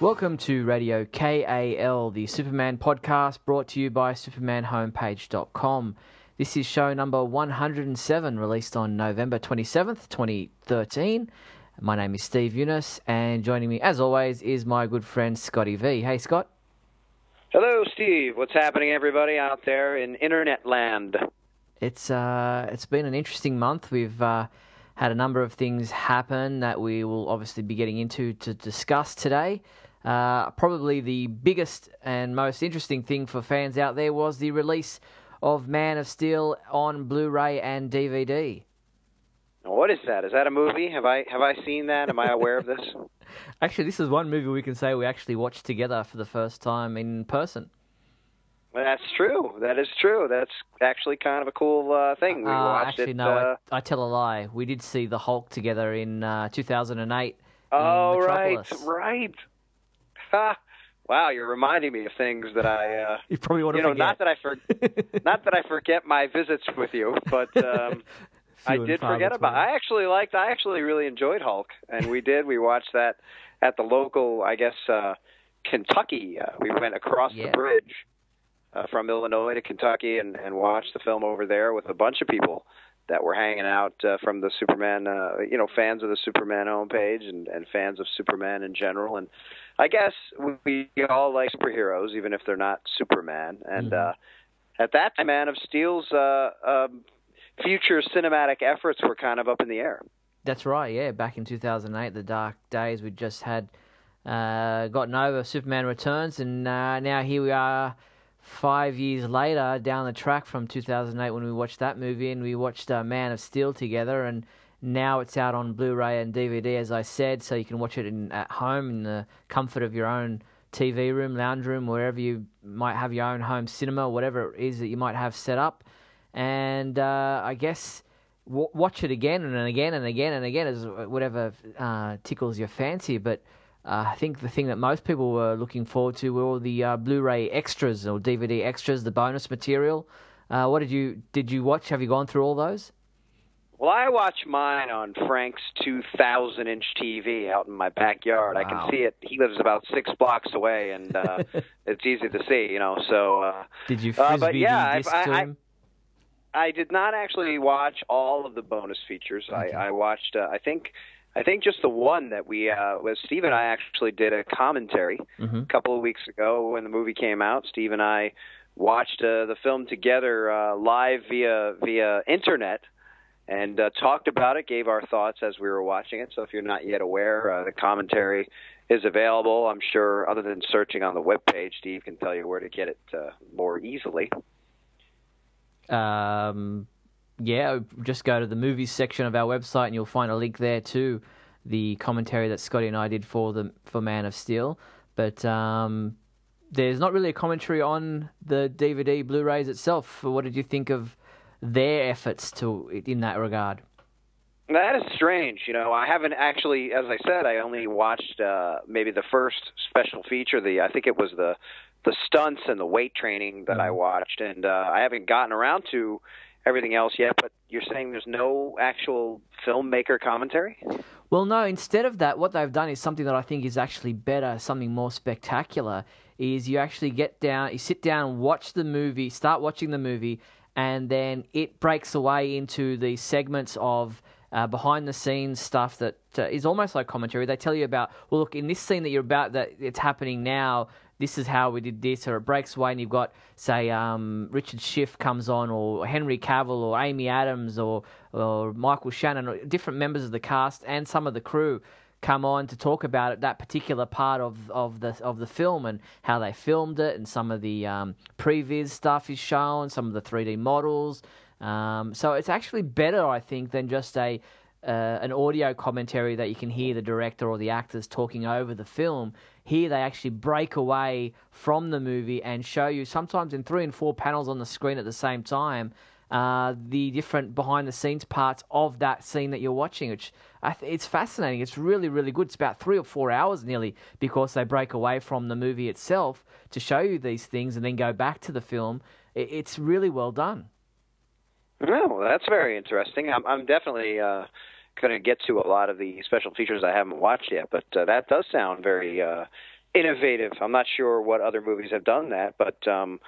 Welcome to Radio KAL, the Superman podcast brought to you by SupermanHomepage.com. This is show number 107, released on November 27th, 2013. My name is Steve Younis, and joining me, as always, is my good friend Scotty V. Hey, Scott. Hello, Steve. What's happening, everybody out there in internet land? It's uh, it's been an interesting month. We've uh, had a number of things happen that we will obviously be getting into to discuss today. Uh, probably the biggest and most interesting thing for fans out there was the release of Man of Steel on Blu-ray and DVD. What is that? Is that a movie? Have I have I seen that? Am I aware of this? Actually, this is one movie we can say we actually watched together for the first time in person. That's true. That is true. That's actually kind of a cool uh, thing. We Uh, watched actually, it. no, uh, I, I tell a lie. We did see the Hulk together in uh, 2008. oh, in right, right. Ha! Wow, you're reminding me of things that I, uh, You probably want to you know, forget. not that I for, not that I forget my visits with you, but um, I did forget about. between. I actually liked. I actually really enjoyed Hulk, and we did. We watched that at the local, I guess, uh, Kentucky. Uh, we went across Yeah. the bridge uh, from Illinois to Kentucky and, and watched the film over there with a bunch of people that were hanging out uh, from the Superman, uh, you know, fans of the Superman homepage and, and fans of Superman in general. And I guess we, all like superheroes, even if they're not Superman. And Mhm. uh, at that time, Man of Steel's uh, um, future cinematic efforts were kind of up in the air. That's right, yeah. Back in 2008, the dark days, we just had uh, gotten over Superman Returns, and uh, now here we are five years later down the track from 2008 when we watched that movie, and we watched uh, Man of Steel together, and now it's out on Blu-ray and DVD, as I said, so you can watch it in, at home in the comfort of your own TV room, lounge room, wherever you might have your own home cinema, whatever it is that you might have set up. And uh, I guess w- watch it again and again and again and again as whatever uh, tickles your fancy. But uh, I think the thing that most people were looking forward to were all the uh, Blu-ray extras or DVD extras, the bonus material. Uh, what did you did you watch? Have you gone through all those? Well, I watch mine on Frank's 2,000 inch TV out in my backyard. I can see it. He lives about six blocks away, and uh, it's easy to see, you know. So uh, Did you Uh, frisbee but yeah, the I- I- to I- him? I did not actually watch all of the bonus features. Okay. I, I watched, uh, I think, I think just the one that we, uh, was Steve and I actually did a commentary Mhm. a couple of weeks ago when the movie came out. Steve and I watched uh, the film together uh, live via via internet and uh, talked about it, gave our thoughts as we were watching it. So if you're not yet aware, uh, the commentary is available. I'm sure, other than searching on the web page, Steve can tell you where to get it uh, more easily. Um, yeah, just go to the movies section of our website and you'll find a link there to the commentary that Scotty and I did for the for Man of Steel. But um, there's not really a commentary on the DVD Blu-rays itself. What did you think of their efforts to in that regard? That is strange. You know, I haven't actually, as I said, I only watched uh, maybe the first special feature. The I think it was the the stunts and the weight training that I Mhm. watched, and uh, I haven't gotten around to everything else yet. But you're saying there's no actual filmmaker commentary? Well, no. Instead of that, what they've done is something that I think is actually better, something more spectacular. Is you actually get down, you sit down, watch the movie, start watching the movie, and then it breaks away into the segments of uh, behind the scenes stuff that uh, is almost like commentary. They tell you about, well, look, in this scene that you're about, that it's happening now. This is how we did this, or it breaks away, and you've got, say, um, Richard Schiff comes on, or Henry Cavill, or Amy Adams, or or Michael Shannon, or different members of the cast and some of the crew come on to talk about it, that particular part of, of the of the film and how they filmed it, and some of the um, previs stuff is shown, some of the 3D models. Um, so it's actually better, I think, than just a uh, an audio commentary that you can hear the director or the actors talking over the film. Here, they actually break away from the movie and show you sometimes in three and four panels on the screen at the same time uh, the different behind the scenes parts of that scene that you're watching, which th- it's fascinating. It's really, really good. It's about three or four hours nearly because they break away from the movie itself to show you these things and then go back to the film. It- It's really well done. No, that's very interesting. I'm, I'm definitely uh, going to get to a lot of the special features I haven't watched yet, but uh, that does sound very uh, innovative. I'm not sure what other movies have done that, but um,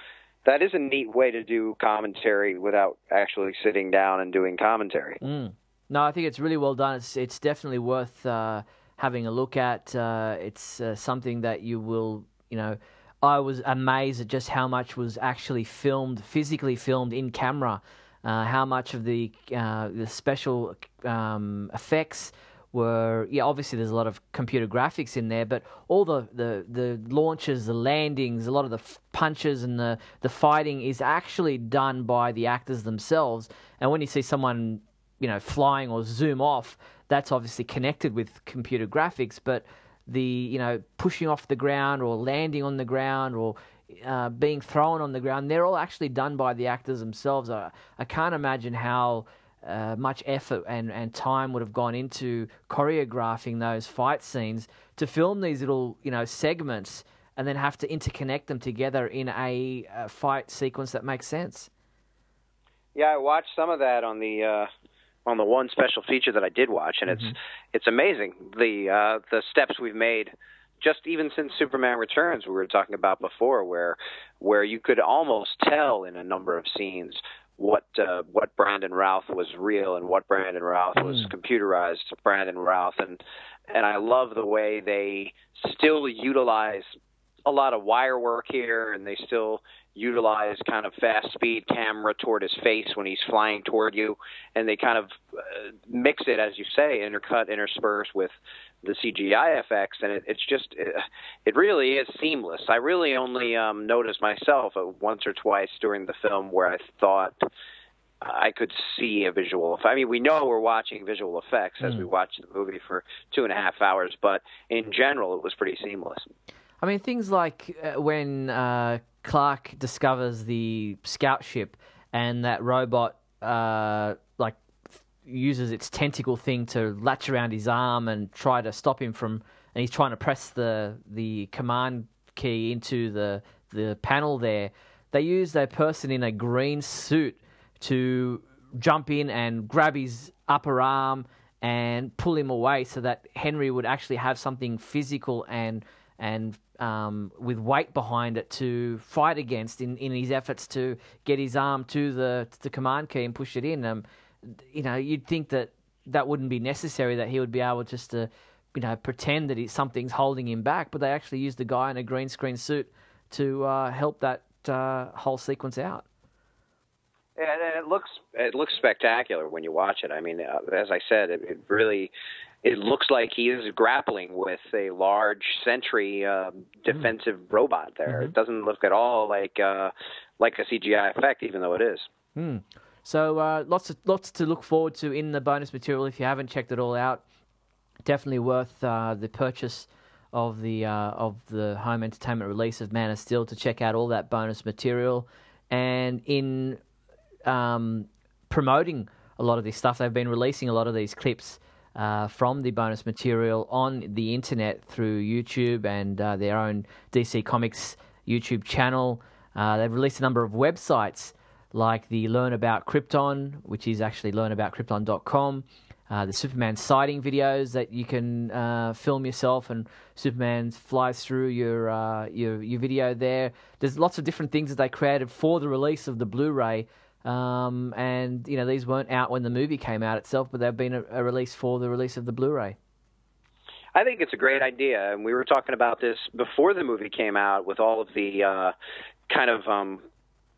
that is a neat way to do commentary without actually sitting down and doing commentary. Mm. No, I think it's really well done. It's it's definitely worth uh, having a look at. Uh, it's uh, something that you will, you know. I was amazed at just how much was actually filmed, physically filmed in camera. Uh, how much of the uh, the special um, effects were yeah obviously there's a lot of computer graphics in there but all the, the, the launches the landings a lot of the f- punches and the, the fighting is actually done by the actors themselves and when you see someone you know flying or zoom off that's obviously connected with computer graphics but the you know pushing off the ground or landing on the ground or uh, being thrown on the ground they're all actually done by the actors themselves I, I can't imagine how uh, much effort and, and time would have gone into choreographing those fight scenes to film these little you know segments and then have to interconnect them together in a, a fight sequence that makes sense. Yeah, I watched some of that on the uh, on the one special feature that I did watch, and mm-hmm. it's it's amazing the uh, the steps we've made just even since Superman Returns, we were talking about before, where where you could almost tell in a number of scenes what uh, what Brandon Routh was real and what Brandon Routh was mm. computerized Brandon Routh and and I love the way they still utilize a lot of wire work here and they still utilize kind of fast speed camera toward his face when he's flying toward you and they kind of uh, mix it as you say intercut intersperse with the CGI effects, and it, it's just it, it really is seamless. I really only um, noticed myself uh, once or twice during the film where I thought I could see a visual. I mean, we know we're watching visual effects as mm. we watch the movie for two and a half hours, but in general, it was pretty seamless. I mean, things like uh, when uh, Clark discovers the scout ship and that robot, uh, like uses its tentacle thing to latch around his arm and try to stop him from. And he's trying to press the the command key into the the panel there. They use a person in a green suit to jump in and grab his upper arm and pull him away, so that Henry would actually have something physical and and um, with weight behind it to fight against in, in his efforts to get his arm to the to the command key and push it in. Um, you know, you'd think that that wouldn't be necessary, that he would be able just to, you know, pretend that he, something's holding him back. But they actually used a guy in a green screen suit to uh, help that uh, whole sequence out. And it looks it looks spectacular when you watch it. I mean, uh, as I said, it, it really it looks like he is grappling with a large Sentry uh, defensive mm. robot. There, mm-hmm. it doesn't look at all like uh, like a CGI effect, even though it is. Mm. So uh, lots of, lots to look forward to in the bonus material. If you haven't checked it all out, definitely worth uh, the purchase of the uh, of the home entertainment release of Man of Steel to check out all that bonus material. And in um, promoting a lot of this stuff, they've been releasing a lot of these clips. Uh, from the bonus material on the internet through YouTube and uh, their own DC Comics YouTube channel. Uh, they've released a number of websites like the Learn About Krypton, which is actually learnaboutkrypton.com. Uh, the Superman sighting videos that you can uh, film yourself, and Superman flies through your, uh, your your video there. There's lots of different things that they created for the release of the Blu-ray, um, and you know these weren't out when the movie came out itself, but they've been a, a release for the release of the Blu-ray. I think it's a great idea, and we were talking about this before the movie came out with all of the uh, kind of um,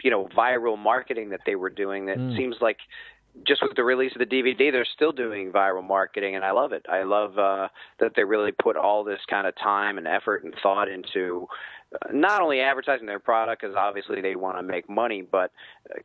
you know viral marketing that they were doing that mm. seems like just with the release of the DVD, they're still doing viral marketing, and I love it. I love uh, that they really put all this kind of time and effort and thought into not only advertising their product because obviously they want to make money, but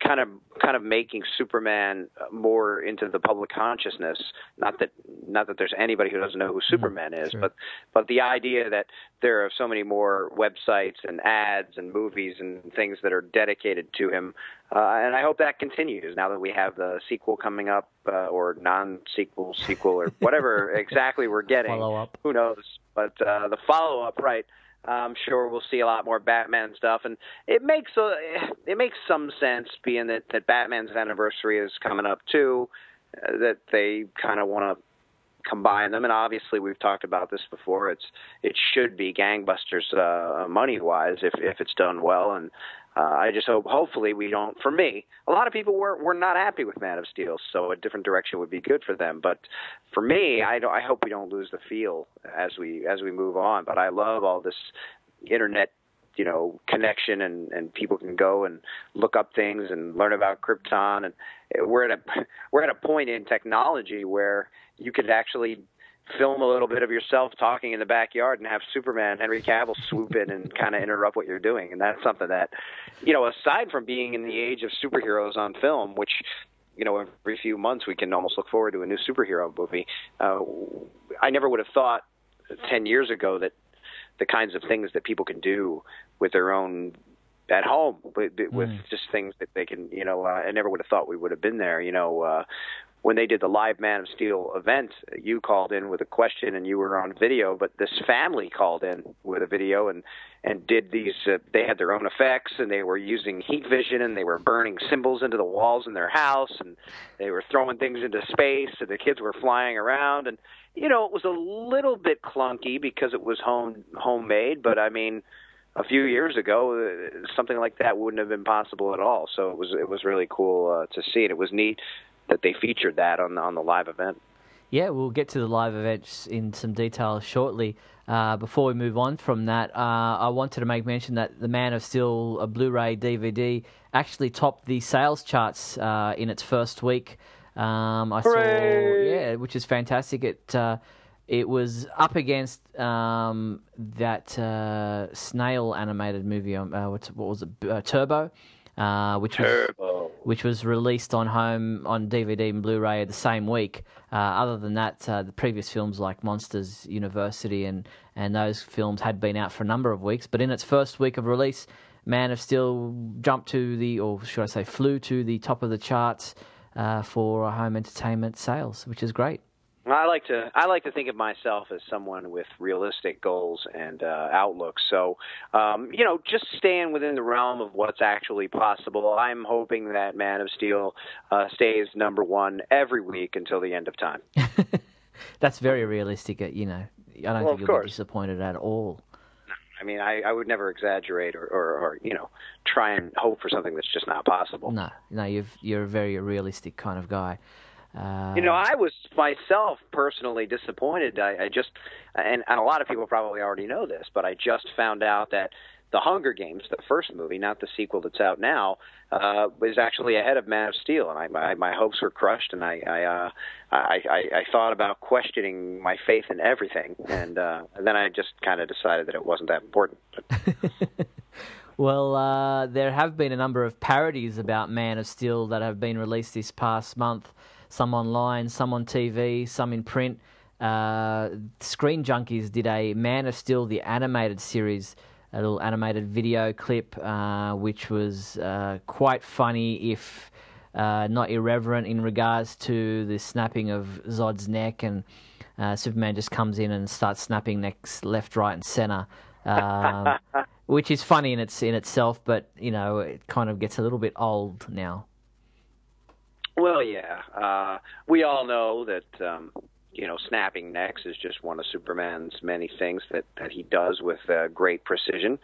kind of kind of making Superman more into the public consciousness. Not that not that there's anybody who doesn't know who. Superman is, sure. but but the idea that there are so many more websites and ads and movies and things that are dedicated to him, uh, and I hope that continues now that we have the sequel coming up uh, or non-sequel sequel or whatever exactly we're getting. Follow up. Who knows? But uh, the follow up, right? I'm sure we'll see a lot more Batman stuff, and it makes a it makes some sense, being that that Batman's anniversary is coming up too, uh, that they kind of want to combine them, and obviously we've talked about this before. It's it should be gangbusters uh, money wise if if it's done well, and uh, I just hope hopefully we don't. For me, a lot of people were were not happy with Man of Steel, so a different direction would be good for them. But for me, I I hope we don't lose the feel as we as we move on. But I love all this internet you know connection and and people can go and look up things and learn about Krypton and we're at a we're at a point in technology where you could actually film a little bit of yourself talking in the backyard and have Superman Henry Cavill swoop in and kind of interrupt what you're doing. And that's something that you know aside from being in the age of superheroes on film which you know every few months we can almost look forward to a new superhero movie uh, I never would have thought 10 years ago that the kinds of things that people can do with their own at home with, with mm. just things that they can you know uh, I never would have thought we would have been there you know uh when they did the live Man of Steel event, you called in with a question and you were on video, but this family called in with a video and and did these. Uh, they had their own effects and they were using heat vision and they were burning symbols into the walls in their house and they were throwing things into space and the kids were flying around and you know it was a little bit clunky because it was home homemade, but I mean a few years ago, uh, something like that wouldn't have been possible at all. So it was it was really cool uh, to see, and it was neat that they featured that on the, on the live event. Yeah, we'll get to the live events in some detail shortly. Uh, before we move on from that, uh, I wanted to make mention that the Man of Steel a Blu-ray DVD actually topped the sales charts uh, in its first week. Um, I Hooray! saw, yeah, which is fantastic. It uh, it was up against um, that uh, snail animated movie. Um, uh, what, what was it? Turbo uh, which Turbo. was which was released on home on DVD and Blu-ray the same week. Uh, other than that, uh, the previous films like Monsters University and and those films had been out for a number of weeks. But in its first week of release, Man of Steel jumped to the, or should I say, flew to the top of the charts uh, for home entertainment sales, which is great. I like to I like to think of myself as someone with realistic goals and uh, outlooks. So, um, you know, just staying within the realm of what's actually possible. I'm hoping that Man of Steel uh, stays number one every week until the end of time. That's very realistic. Uh, you know, I don't well, think you'll be disappointed at all. I mean, I, I would never exaggerate or, or, or, you know, try and hope for something that's just not possible. No, no, you've, you're a very realistic kind of guy. Uh, you know, I was myself personally disappointed. I, I just, and, and a lot of people probably already know this, but I just found out that the Hunger Games, the first movie, not the sequel that's out now, uh, was actually ahead of Man of Steel, and I, my, my hopes were crushed, and I I, uh, I I I thought about questioning my faith in everything, and, uh, and then I just kind of decided that it wasn't that important. well, uh, there have been a number of parodies about Man of Steel that have been released this past month some online, some on TV, some in print. Uh, Screen Junkies did a Man of Steel, the animated series, a little animated video clip, uh, which was uh, quite funny, if uh, not irreverent, in regards to the snapping of Zod's neck, and uh, Superman just comes in and starts snapping necks left, right, and center. Um, which is funny in its in itself, but you know it kind of gets a little bit old now. Well, yeah. Uh, we all know that um, you know snapping necks is just one of Superman's many things that that he does with uh, great precision.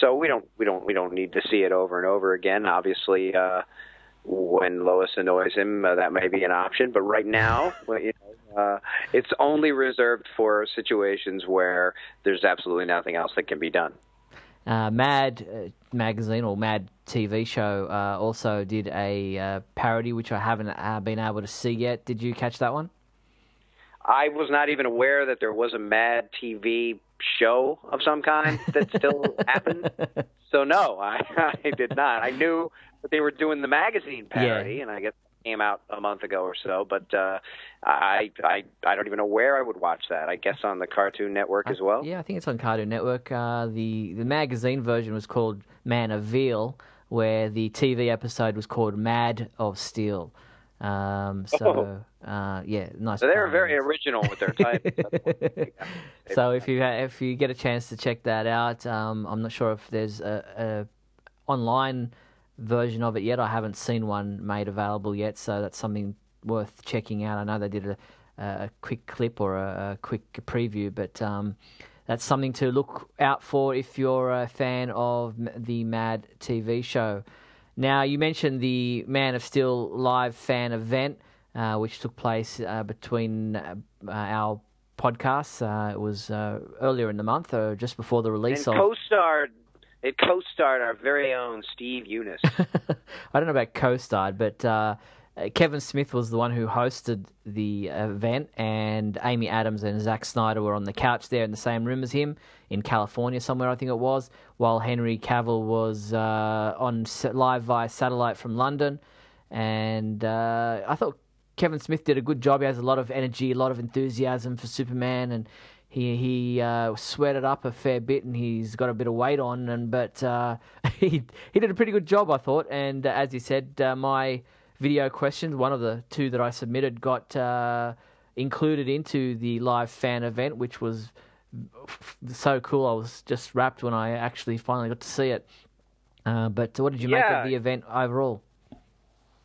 So we don't we don't we don't need to see it over and over again. Obviously, uh, when Lois annoys him, uh, that may be an option. But right now, well, you know, uh, it's only reserved for situations where there's absolutely nothing else that can be done. Uh, Mad uh, magazine or Mad TV show uh, also did a uh, parody, which I haven't uh, been able to see yet. Did you catch that one? I was not even aware that there was a Mad TV show of some kind that still happened. So no, I, I did not. I knew that they were doing the magazine parody, yeah. and I guess came out a month ago or so. But uh, I I I don't even know where I would watch that. I guess on the Cartoon Network as well. Yeah, I think it's on Cartoon Network. Uh, the the magazine version was called Man of Veal, where the TV episode was called Mad of Steel. Um, so oh. uh, yeah, nice. So they're very original with their title. so if you if you get a chance to check that out, um, I'm not sure if there's a, a online version of it yet. I haven't seen one made available yet, so that's something worth checking out. I know they did a, a quick clip or a, a quick preview, but um, that's something to look out for if you're a fan of the Mad TV show. Now, you mentioned the Man of Steel live fan event, uh, which took place uh, between uh, our podcasts. Uh, it was uh, earlier in the month, or just before the release and of. co-starred it co-starred our very own Steve Younis. I don't know about co-starred, but uh, Kevin Smith was the one who hosted the event, and Amy Adams and Zack Snyder were on the couch there in the same room as him in California somewhere, I think it was, while Henry Cavill was uh, on live via satellite from London. And uh, I thought Kevin Smith did a good job. He has a lot of energy, a lot of enthusiasm for Superman, and he he uh, sweated up a fair bit, and he's got a bit of weight on. And but uh, he he did a pretty good job, I thought. And uh, as you said, uh, my video questions, one of the two that I submitted, got uh, included into the live fan event, which was so cool. I was just wrapped when I actually finally got to see it. Uh, but what did you yeah. make of the event overall?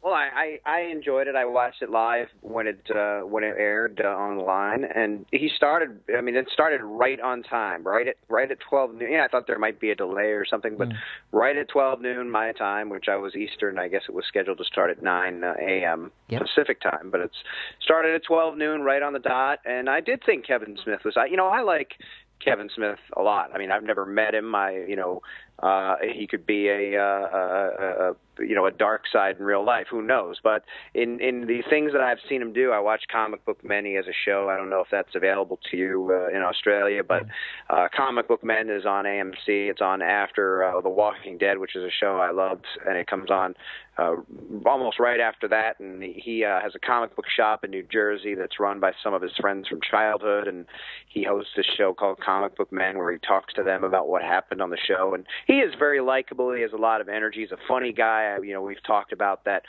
Well, I, I, I enjoyed it. I watched it live when it uh, when it aired uh, online, and he started. I mean, it started right on time, right at right at twelve noon. Yeah, I thought there might be a delay or something, but mm. right at twelve noon my time, which I was Eastern. I guess it was scheduled to start at nine uh, a.m. Yep. Pacific time, but it's started at twelve noon, right on the dot. And I did think Kevin Smith was. I, you know, I like Kevin Smith a lot. I mean, I've never met him. I, you know, uh, he could be a, uh, a, a, you know, a dark side in real life. Who knows? But in in the things that I've seen him do, I watch Comic Book Men as a show. I don't know if that's available to you uh, in Australia, but uh, Comic Book Men is on AMC. It's on after uh, The Walking Dead, which is a show I loved, and it comes on uh, almost right after that. And he uh, has a comic book shop in New Jersey that's run by some of his friends from childhood, and he hosts a show called Comic Book Men where he talks to them about what happened on the show. And he is very likable. He has a lot of energy. He's a funny guy. You know, we've talked about that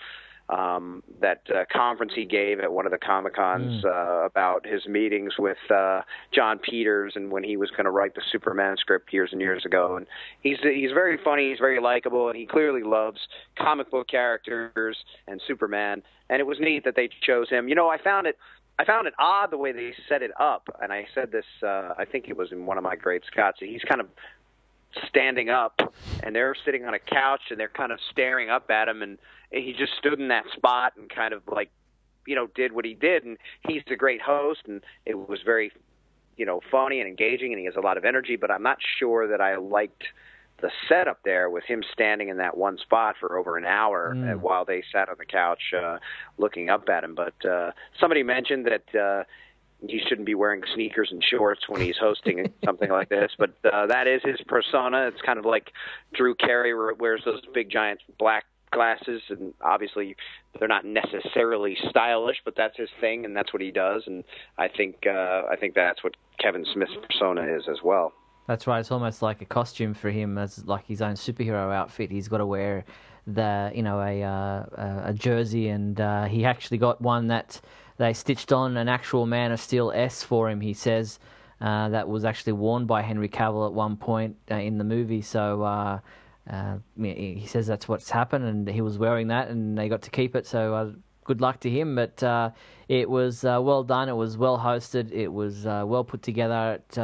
um, that uh, conference he gave at one of the Comic Cons mm. uh, about his meetings with uh, Jon Peters and when he was going to write the Superman script years and years ago. And he's he's very funny. He's very likable, and he clearly loves comic book characters and Superman. And it was neat that they chose him. You know, I found it. I found it odd the way they set it up, and I said this. Uh, I think it was in one of my great Scots. He's kind of standing up and they're sitting on a couch and they're kind of staring up at him and he just stood in that spot and kind of like you know did what he did and he's a great host and it was very you know funny and engaging and he has a lot of energy but I'm not sure that I liked the setup there with him standing in that one spot for over an hour mm. while they sat on the couch uh, looking up at him but uh somebody mentioned that uh he shouldn't be wearing sneakers and shorts when he's hosting something like this. But uh, that is his persona. It's kind of like Drew Carey wears those big giant black glasses, and obviously they're not necessarily stylish, but that's his thing, and that's what he does. And I think uh, I think that's what Kevin Smith's persona is as well. That's right. It's almost like a costume for him, as like his own superhero outfit. He's got to wear the you know a uh, a jersey, and uh, he actually got one that they stitched on an actual Man of Steel S for him. He says uh, that was actually worn by Henry Cavill at one point uh, in the movie. So uh, uh he says that's what's happened, and he was wearing that, and they got to keep it. So uh, good luck to him. But uh, it was well done. It was well hosted. It was well put together. It,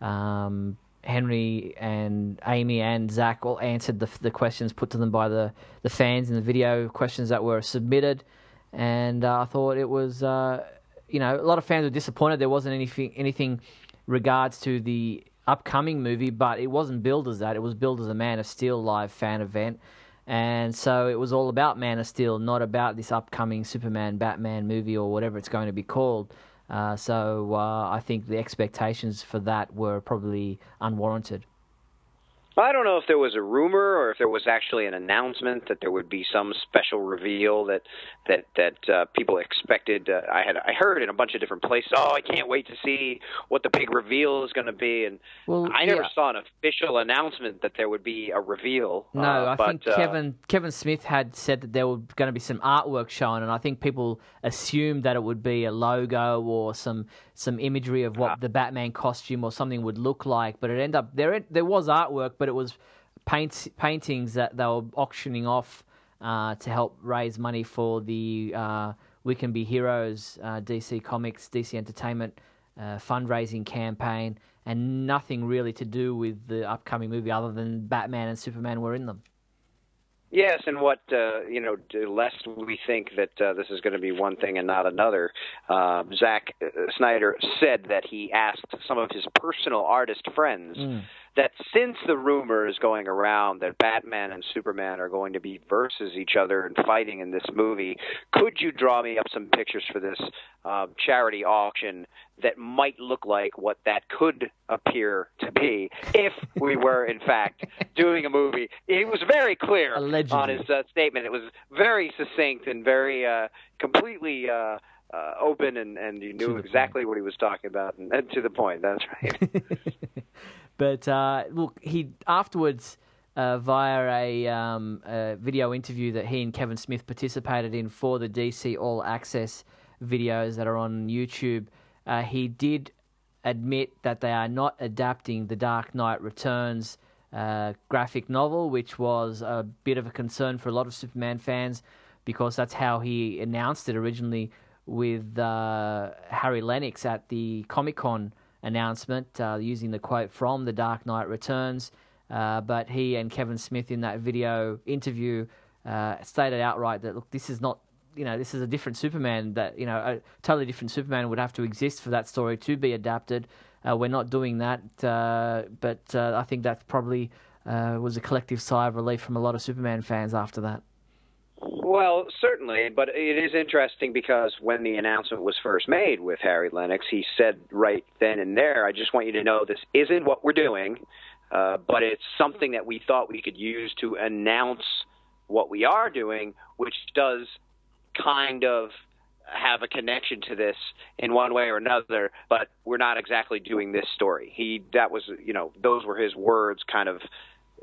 um, Henry and Amy and Zack all answered the, the questions put to them by the, the fans in the video questions that were submitted and uh, I thought it was, uh, you know, a lot of fans were disappointed there wasn't anything anything regards to the upcoming movie, but it wasn't billed as that. It was billed as a Man of Steel live fan event, and so it was all about Man of Steel, not about this upcoming Superman Batman movie or whatever it's going to be called. Uh, so uh, I think the expectations for that were probably unwarranted. I don't know if there was a rumor or if there was actually an announcement that there would be some special reveal that that that uh, people expected. Uh, I had I heard in a bunch of different places. Oh, I can't wait to see what the big reveal is going to be. And well, I never yeah. saw an official announcement that there would be a reveal. No, uh, I but, think Kevin Kevin Smith had said that there were going to be some artwork shown, and I think people assumed that it would be a logo or some some imagery of what ah. the Batman costume or something would look like. But it ended up there. There was artwork, but it was paint, paintings that they were auctioning off uh, to help raise money for the uh, We Can Be Heroes, uh, DC Comics, DC Entertainment uh, fundraising campaign, and nothing really to do with the upcoming movie other than Batman and Superman were in them. Yes, and what uh, you know, lest we think that uh, this is going to be one thing and not another, uh, Zack Snyder said that he asked some of his personal artist friends mm that since the rumor is going around that Batman and Superman are going to be versus each other and fighting in this movie, could you draw me up some pictures for this uh, charity auction that might look like what that could appear to be if we were in fact doing a movie? He was very clear Allegedly. on his uh, statement. It was very succinct and very uh, completely. Uh, uh, open and, and you knew exactly point. what he was talking about and, and to the point. That's right. But uh, look, he afterwards. Uh, via a, um, a, video interview that he and Kevin Smith participated in for the DC All Access videos that are on YouTube, uh, he did admit that they are not adapting the Dark Knight Returns uh, graphic novel, which was a bit of a concern for a lot of Superman fans because that's how he announced it originally with uh, Harry Lennix at the Comic Con announcement uh, using the quote from The Dark Knight Returns. Uh, but he and Kevin Smith in that video interview uh, stated outright that look, this is not, you know, this is a different Superman. That you know, a totally different Superman would have to exist for that story to be adapted. Uh, we're not doing that, uh, but uh, I think that probably was a collective sigh of relief from a lot of Superman fans after that. Well, certainly, but it is interesting because when the announcement was first made with Harry Lennix, he said right then and there, "I just want you to know this isn't what we're doing, uh, but it's something that we thought we could use to announce what we are doing, which does kind of have a connection to this in one way or another, but we're not exactly doing this story." He that was, you know, those were his words, kind of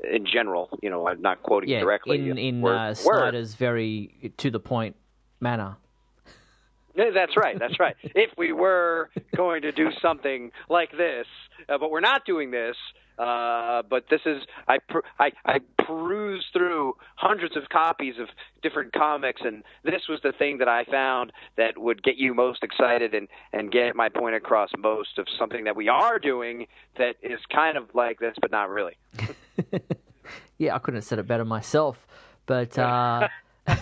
in general. You know, I'm not quoting yeah, directly. in in word, uh, Snyder's very to the point manner. That's right. That's right. if we were going to do something like this, uh, but we're not doing this, uh, but this is I, per, I I perused through hundreds of copies of different comics, and this was the thing that I found that would get you most excited and and get my point across most of something that we are doing that is kind of like this, but not really. yeah, I couldn't have said it better myself, but. Uh...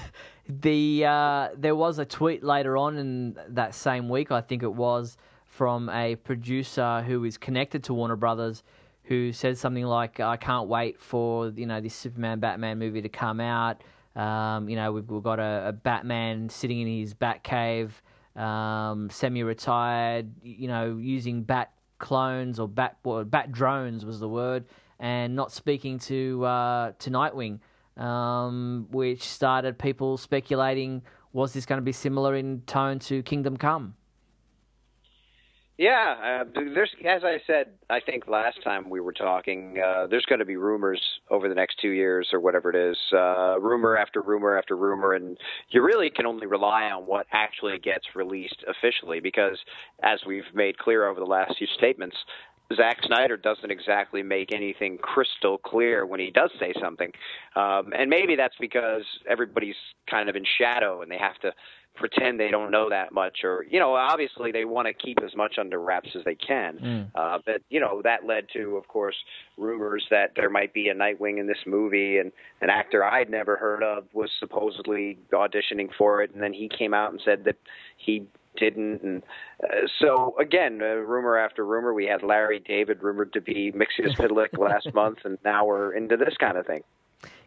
the uh, there was a tweet later on in that same week, I think it was, from a producer who is connected to Warner Brothers, who said something like, "I can't wait for you know this Superman Batman movie to come out." Um, you know, we've, we've got a, a, Batman sitting in his Batcave, um, semi-retired. You know, using Bat clones or Bat or Bat drones was the word, and not speaking to uh, to Nightwing, um, which started people speculating: was this going to be similar in tone to Kingdom Come? Yeah, uh, there's as I said, I think last time we were talking, uh, there's going to be rumors over the next two years or whatever it is, uh, rumor after rumor after rumor, and you really can only rely on what actually gets released officially because, as we've made clear over the last few statements, Zack Snyder doesn't exactly make anything crystal clear when he does say something, um, and maybe that's because everybody's kind of in shadow and they have to pretend they don't know that much or you know obviously they want to keep as much under wraps as they can. Mm. uh but you know that led to of course rumors that there might be a nightwing in this movie and an actor i'd never heard of was supposedly auditioning for it and then he came out and said that he didn't and uh, so again uh, rumor after rumor we had larry david rumored to be Mxyzptlk last month and now we're into this kind of thing.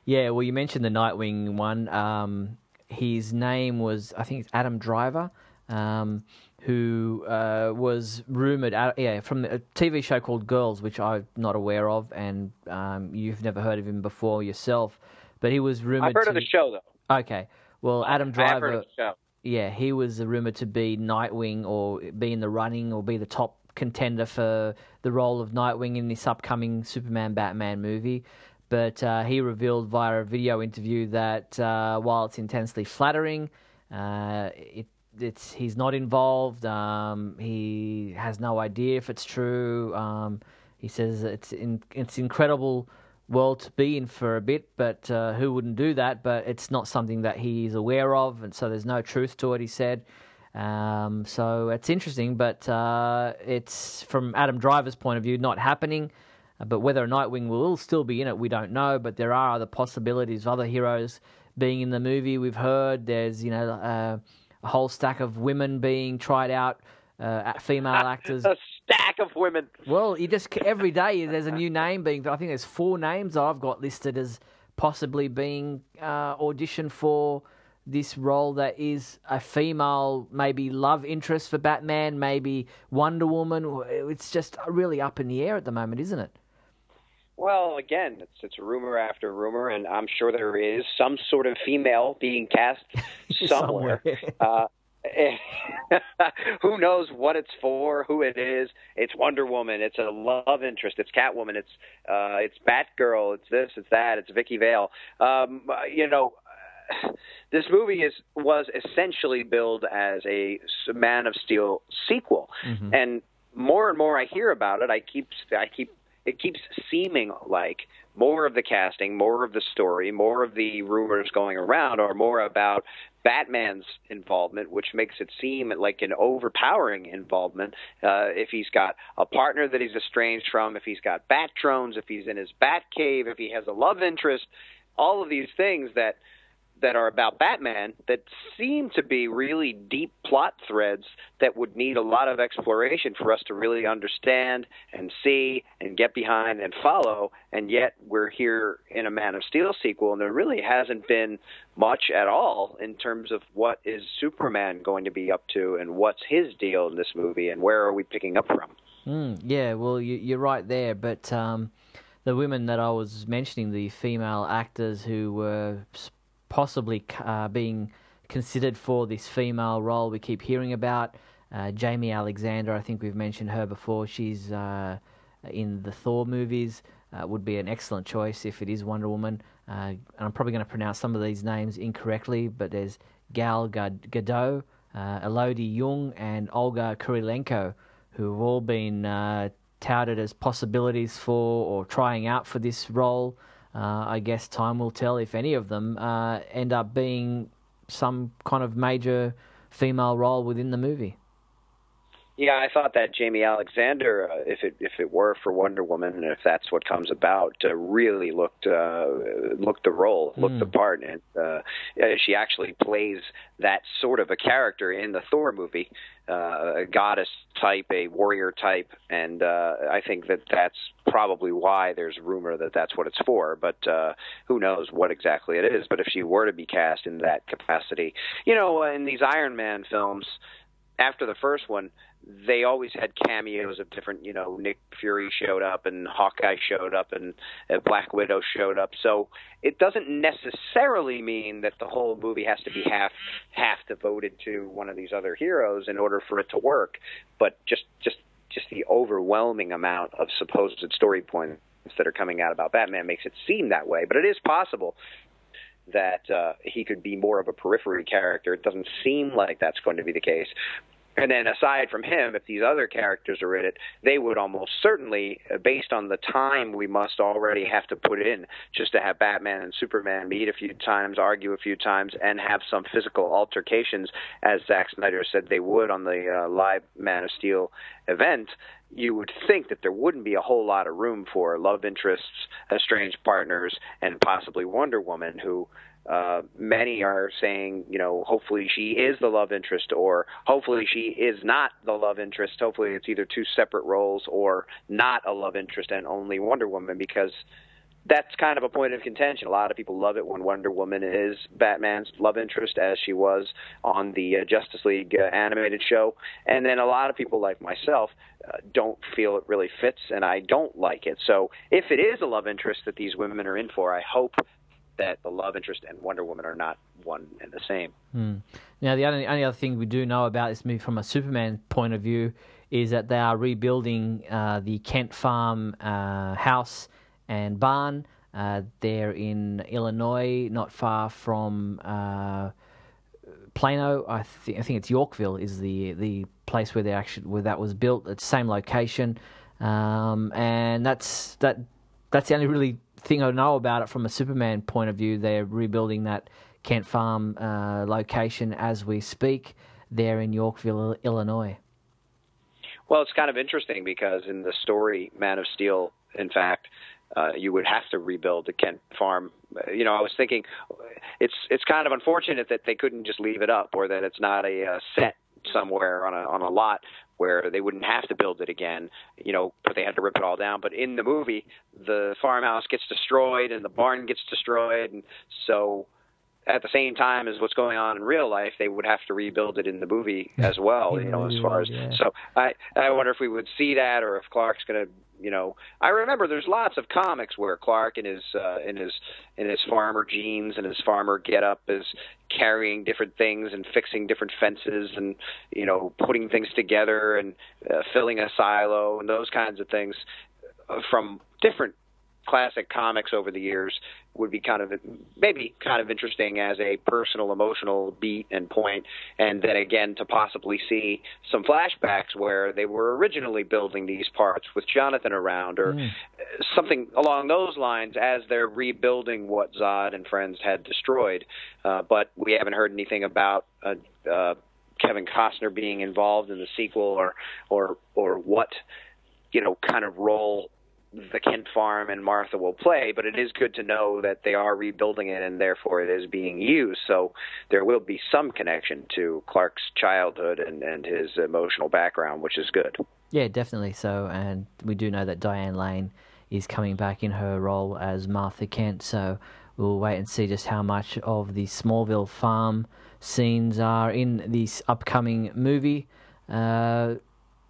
Yeah well you mentioned the nightwing one. Um his name was, I think it's Adam Driver, um, who uh, was rumored, uh, yeah, from a TV show called Girls, which I'm not aware of, and um, you've never heard of him before yourself. But he was rumored. I've heard to... of the show though. Okay, well, Adam Driver. show. Yeah, he was rumored to be Nightwing or be in the running or be the top contender for the role of Nightwing in this upcoming Superman Batman movie but uh, he revealed via a video interview that uh, while it's intensely flattering, uh, it, it's he's not involved. Um, he has no idea if it's true. Um, he says it's in, it's incredible world to be in for a bit, but uh, who wouldn't do that? But it's not something that he's aware of, and so there's no truth to it, he said. Um, so it's interesting, but uh, it's from Adam Driver's point of view not happening. But whether Nightwing will still be in it, we don't know. But there are other possibilities of other heroes being in the movie. We've heard there's you know uh, a whole stack of women being tried out, uh, female actors. a stack of women. Well, you just every day there's a new name being. I think there's four names I've got listed as possibly being uh, auditioned for this role that is a female, maybe love interest for Batman, maybe Wonder Woman. It's just really up in the air at the moment, isn't it? Well, again, it's it's rumor after rumor, and I'm sure there is some sort of female being cast somewhere. uh, who knows what it's for, who it is? It's Wonder Woman. It's a love interest. It's Catwoman. It's uh, it's Batgirl. It's this. It's that. It's Vicki Vale. Um, you know, this movie is was essentially billed as a Man of Steel sequel, mm-hmm. and more and more I hear about it, I keep I keep it keeps seeming like more of the casting, more of the story, more of the rumors going around are more about Batman's involvement, which makes it seem like an overpowering involvement. Uh, if he's got a partner that he's estranged from, if he's got bat drones, if he's in his bat cave, if he has a love interest, all of these things that that are about Batman that seem to be really deep plot threads that would need a lot of exploration for us to really understand and see and get behind and follow. And yet we're here in a Man of Steel sequel, and there really hasn't been much at all in terms of what is Superman going to be up to and what's his deal in this movie and where are we picking up from. Mm, yeah, well, you, are right there, but. Um the women that I was mentioning, the female actors who were possibly uh, being considered for this female role we keep hearing about. Uh, Jaimie Alexander, I think we've mentioned her before. She's uh, in the Thor movies. Uh, would be an excellent choice if it is Wonder Woman. Uh, and I'm probably going to pronounce some of these names incorrectly, but there's Gal Gadot, uh, Elodie Yung, and Olga Kurylenko, who have all been touted as possibilities for or trying out for this role. Uh, I guess time will tell if any of them uh, end up being some kind of major female role within the movie. Yeah, I thought that Jaimie Alexander, uh, if it if it were for Wonder Woman, and if that's what comes about, uh, really looked uh, looked the role, looked mm. the part, and uh, she actually plays that sort of a character in the Thor movie, uh, a goddess type, a warrior type, and uh, I think that that's probably why there's rumor that that's what it's for. But uh, who knows what exactly it is? But if she were to be cast in that capacity, you know, in these Iron Man films, after the first one they always had cameos of different, you know, Nick Fury showed up and Hawkeye showed up and uh, Black Widow showed up. So it doesn't necessarily mean that the whole movie has to be half half devoted to one of these other heroes in order for it to work. But just just just the overwhelming amount of supposed story points that are coming out about Batman makes it seem that way. But it is possible that uh, he could be more of a periphery character. It doesn't seem like that's going to be the case. And then aside from him, if these other characters are in it, they would almost certainly, uh, based on the time we must already have to put in just to have Batman and Superman meet a few times, argue a few times, and have some physical altercations, as Zack Snyder said they would on the uh, live Man of Steel event, you would think that there wouldn't be a whole lot of room for love interests, estranged partners, and possibly Wonder Woman, who uh, many are saying, you know, hopefully she is the love interest, or hopefully she is not the love interest. Hopefully it's either two separate roles or not a love interest and only Wonder Woman, because that's kind of a point of contention. A lot of people love it when Wonder Woman is Batman's love interest, as she was on the uh, Justice League uh, animated show. And then a lot of people, like myself, uh, don't feel it really fits, and I don't like it. So if it is a love interest that these women are in for, I hope that the love interest and Wonder Woman are not one and the same. Hmm. Now, the only, only other thing we do know about this movie from a Superman point of view is that they are rebuilding uh, the Kent Farm uh, house and barn. Uh, they're in Illinois, not far from uh, Plano. I, th- I think it's Yorkville is the the place where they actually where that was built. It's the same location, um, and that's that that's the only really thing I know about it from a Superman point of view. They're rebuilding that Kent Farm uh, location as we speak there in Yorkville, Illinois. Well, it's kind of interesting because in the story Man of Steel, in fact, uh, you would have to rebuild the Kent farm. Uh, you know, I was thinking it's it's kind of unfortunate that they couldn't just leave it up, or that it's not a, a set somewhere on a on a lot where they wouldn't have to build it again. You know, but they had to rip it all down. But in the movie, the farmhouse gets destroyed and the barn gets destroyed, and so at the same time as what's going on in real life, they would have to rebuild it in the movie as well. you know, as far as yeah. so, I I wonder if we would see that, or if Clark's going to, you know, I remember there's lots of comics where Clark in his uh, in his in his farmer jeans and his farmer getup is carrying different things and fixing different fences and you know putting things together and uh, filling a silo and those kinds of things uh, from different classic comics over the years would be kind of maybe kind of interesting as a personal emotional beat and point and then again to possibly see some flashbacks where they were originally building these parts with Jonathan around or mm. something along those lines as they're rebuilding what Zod and friends had destroyed uh, but we haven't heard anything about uh, uh, Kevin Costner being involved in the sequel or or or what you know kind of role the Kent farm and Martha will play, but it is good to know that they are rebuilding it and therefore it is being used. So there will be some connection to Clark's childhood and, and his emotional background, which is good. Yeah, definitely so. And we do know that Diane Lane is coming back in her role as Martha Kent. So we'll wait and see just how much of the Smallville farm scenes are in this upcoming movie, uh,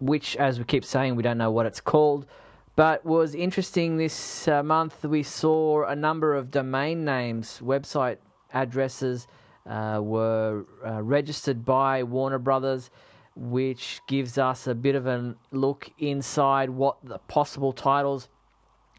which, as we keep saying, we don't know what it's called. But was interesting this uh, month. We saw a number of domain names, website addresses uh, were uh, registered by Warner Brothers, which gives us a bit of a look inside what the possible titles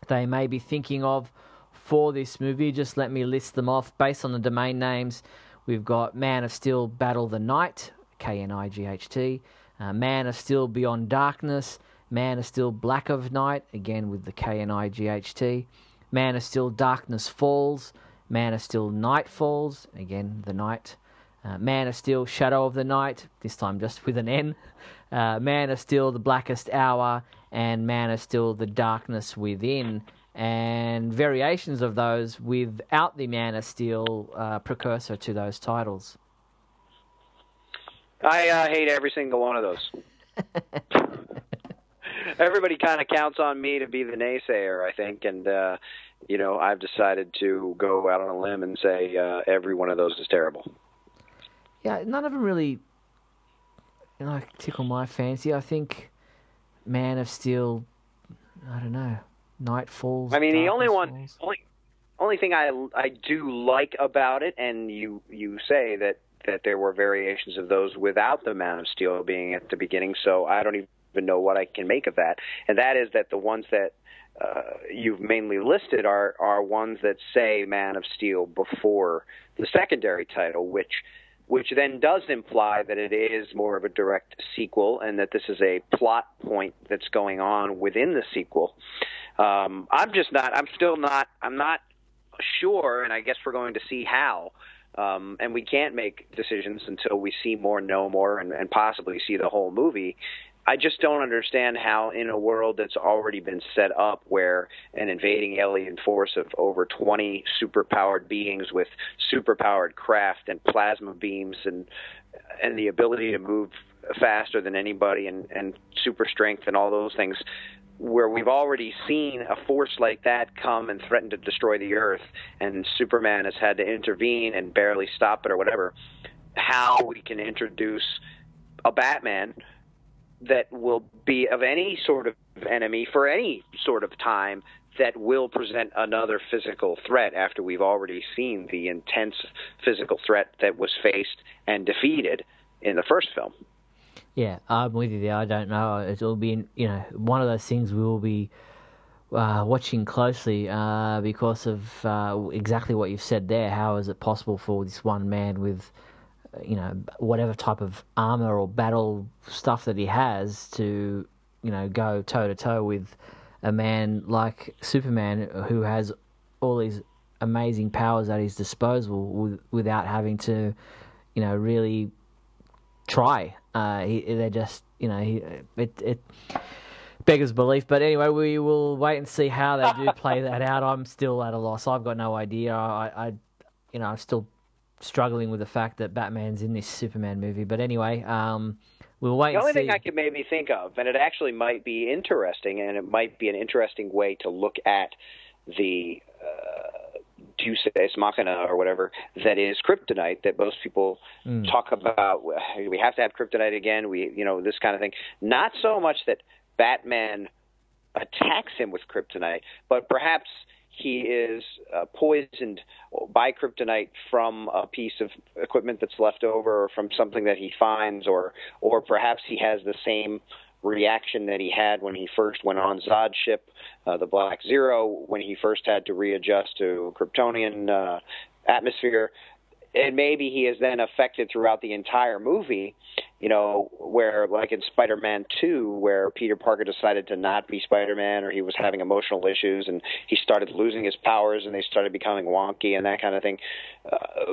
they may be thinking of for this movie. Just let me list them off based on the domain names. We've got Man of Steel Battle the Knight, K N I G H T, uh, Man of Steel Beyond Darkness. Man of Steel Black of Night, again with the K and I G H T. Man of Steel Darkness Falls. Man of Steel Night Falls, again the night. Uh, Man of Steel Shadow of the Night, this time just with an N. Uh, Man of Steel The Blackest Hour, and Man of Steel The Darkness Within. And variations of those without the Man of Steel uh, precursor to those titles. I uh, hate every single one of those. everybody kind of counts on me to be the naysayer, I think, and uh, you know, I've decided to go out on a limb and say uh, every one of those is terrible. Yeah, none of them really, you know, tickle my fancy. I think Man of Steel. I don't know. Night Falls. I mean, the only Falls. one, only, only thing I I do like about it, and you you say that that there were variations of those without the Man of Steel being at the beginning. So I don't even even know what I can make of that. And that is that the ones that uh, you've mainly listed are are ones that say Man of Steel before the secondary title, which which then does imply that it is more of a direct sequel and that this is a plot point that's going on within the sequel. Um, I'm just not. I'm still not. I'm not sure, and I guess we're going to see how. Um, and we can't make decisions until we see more, know more, and, and possibly see the whole movie. I just don't understand how, in a world that's already been set up, where an invading alien force of over 20 superpowered beings with superpowered craft and plasma beams and and the ability to move faster than anybody and, and super strength and all those things, where we've already seen a force like that come and threaten to destroy the Earth, and Superman has had to intervene and barely stop it or whatever, how we can introduce a Batman that will be of any sort of enemy for any sort of time that will present another physical threat after we've already seen the intense physical threat that was faced and defeated in the first film. Yeah, I'm with you there. I don't know. It'll be, you know, one of those things we will be uh, watching closely uh, because of uh, exactly what you've said there. How is it possible for this one man with you know, whatever type of armor or battle stuff that he has to, you know, go toe to toe with a man like Superman who has all these amazing powers at his disposal without having to, you know, really try. Uh, he, they're just, you know, he, it, it beggars belief. But anyway, we will wait and see how they do play that out. I'm still at a loss. I've got no idea. I, I you know, I'm still struggling with the fact that Batman's in this Superman movie. But anyway, um, we'll wait. The only see. thing I could maybe think of, and it actually might be interesting, and it might be an interesting way to look at the uh, Deus Ex Machina or whatever that is kryptonite that most people mm. talk about. We have to have kryptonite again. We, you know, this kind of thing. Not so much that Batman attacks him with kryptonite, but perhaps he is uh, poisoned by kryptonite from a piece of equipment that's left over or from something that he finds or or perhaps he has the same reaction that he had when he first went on Zod's ship, uh, the Black Zero, when he first had to readjust to Kryptonian uh, atmosphere. And maybe he is then affected throughout the entire movie you know, where like in Spider-Man 2, where Peter Parker decided to not be Spider-Man, or he was having emotional issues, and he started losing his powers, and they started becoming wonky and that kind of thing. Uh,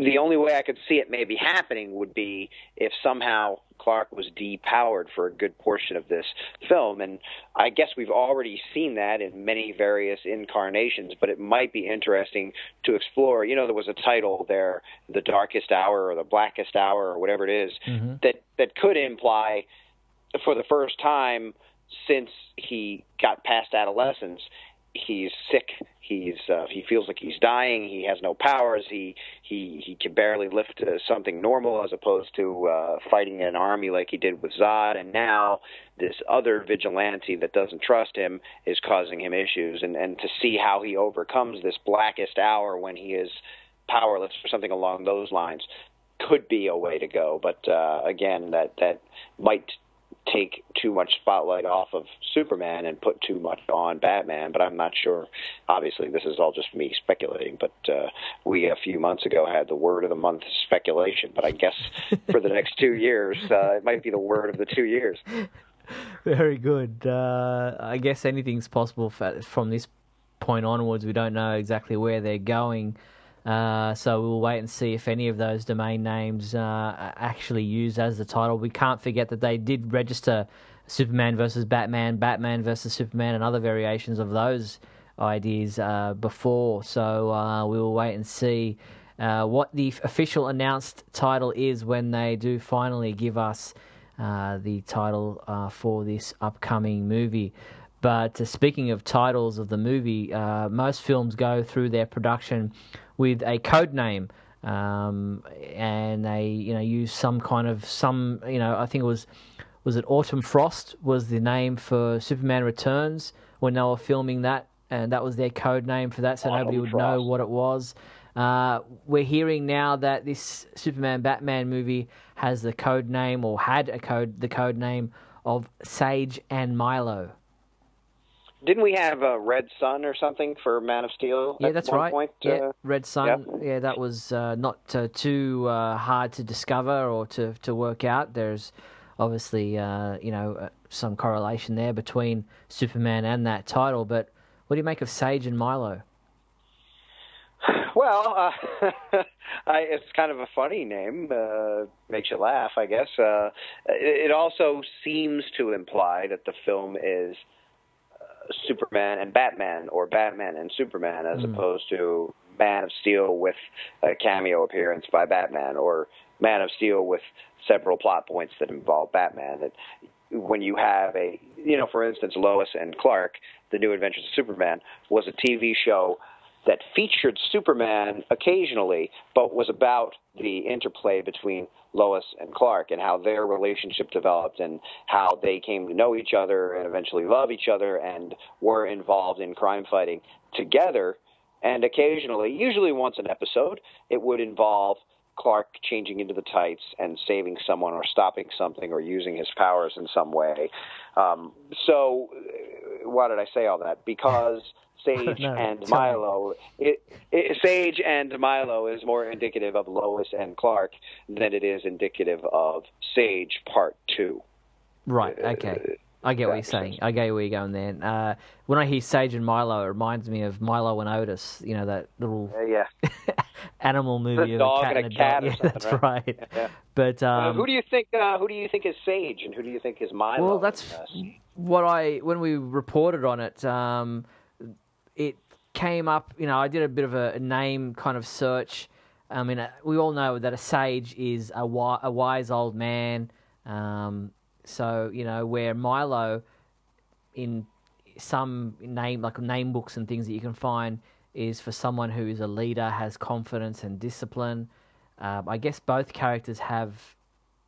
the only way I could see it maybe happening would be if somehow Clark was depowered for a good portion of this film, and I guess we've already seen that in many various incarnations. But it might be interesting to explore. You know, there was a title there, "The Darkest Hour" or "The Blackest Hour" or whatever it is, mm-hmm. that that could imply, for the first time since he got past adolescence, he's sick. He's uh, he feels like he's dying. He has no powers. He he he can barely lift uh, something normal as opposed to uh, fighting an army like he did with Zod. And now this other vigilante that doesn't trust him is causing him issues. And and to see how he overcomes this blackest hour when he is powerless or something along those lines could be a way to go. But uh again that that might take too much spotlight off of Superman and put too much on Batman, but I'm not sure. Obviously, this is all just me speculating, but uh, we a few months ago had the word of the month speculation, but I guess for the next two years, uh, it might be the word of the two years. Very good. Uh, I guess anything's possible from this point onwards. We don't know exactly where they're going. Uh, so we'll wait and see if any of those domain names uh, are actually used as the title. We can't forget that they did register Superman versus Batman, Batman versus Superman, and other variations of those ideas uh, before. So uh, we will wait and see uh, what the official announced title is when they do finally give us the title for this upcoming movie. But speaking of titles of the movie, most films go through their production with a code name. Um, and they, you know, use some kind of some, you know, I think it was, was it Autumn Frost was the name for Superman Returns when they were filming that, and that was their code name for that, so Autumn nobody would Frost. know what it was. Uh, we're hearing now that this Superman Batman movie has the code name or had a code the code name of Sage and Milo. Didn't we have a Red Sun or something for Man of Steel? Yeah, that's right. Point? Yeah, uh, Red Sun. Yep. Yeah, that was uh, not uh, too uh, hard to discover or to to work out. There's obviously uh, you know uh, some correlation there between Superman and that title. But what do you make of Sage and Milo? Well, uh, I, it's kind of a funny name. Uh, makes you laugh, I guess. Uh, it, it also seems to imply that the film is Superman and Batman, or Batman and Superman, as mm. opposed to Man of Steel with a cameo appearance by Batman, or Man of Steel with several plot points that involve Batman. That when you have a, you know, for instance, Lois and Clark, The New Adventures of Superman was a TV show that featured Superman occasionally, but was about the interplay between Lois and Clark and how their relationship developed and how they came to know each other and eventually love each other and were involved in crime fighting together. And occasionally, usually once an episode, it would involve Clark changing into the tights and saving someone or stopping something or using his powers in some way. Um, so, why did I say all that? Because Sage no, and Milo. It, it, Sage and Milo is more indicative of Lois and Clark than it is indicative of Sage Part Two. Right. Uh, okay. I get what you're saying. I get where you're going there. Uh, when I hear Sage and Milo, it reminds me of Milo and Otis. You know that little Uh, yeah. animal movie The of a cat and a and a cat dog. Yeah, that's right. Yeah. But Uh, um, who do you think? Uh, who do you think is Sage, and who do you think is Milo? well, that's uh, what I when we reported on it. Um, it came up. You know, I did a bit of a, name kind of search. I mean, uh, we all know that a sage is a, wi- a wise old man. Um, so you know, where Milo in some name like name books and things that you can find is for someone who is a leader, has confidence and discipline. Um, I guess both characters have,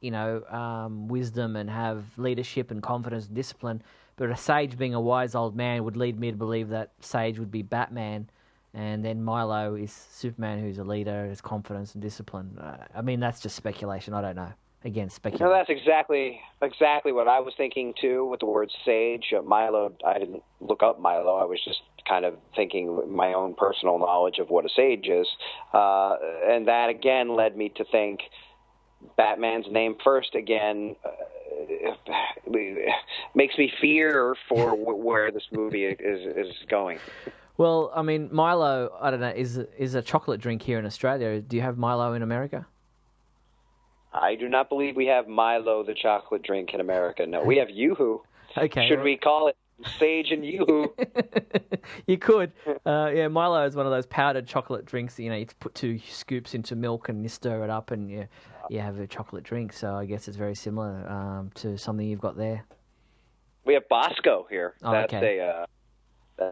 you know, um, wisdom and have leadership and confidence and discipline. But a sage being a wise old man would lead me to believe that sage would be Batman, and then Milo is Superman, who's a leader, has confidence and discipline. Uh, I mean, that's just speculation. I don't know. Again, speculation. No, that's exactly exactly what I was thinking too with the word sage. Uh, Milo, I didn't look up Milo. I was just kind of thinking my own personal knowledge of what a sage is, uh, and that again led me to think Batman's name first again. Uh, makes me fear for where this movie is is going. Well, I mean, Milo. I don't know. Is is a chocolate drink here in Australia? Do you have Milo in America? I do not believe we have Milo, the chocolate drink, in America. No, we have Yoo-Hoo. Okay. Should we call it Sage and Yoo-Hoo? you could. Uh, yeah, Milo is one of those powdered chocolate drinks. That, You know, you put two scoops into milk and you stir it up, and you you have a chocolate drink. So I guess it's very similar um, to something you've got there. We have Bosco here. Oh, that's okay. a uh,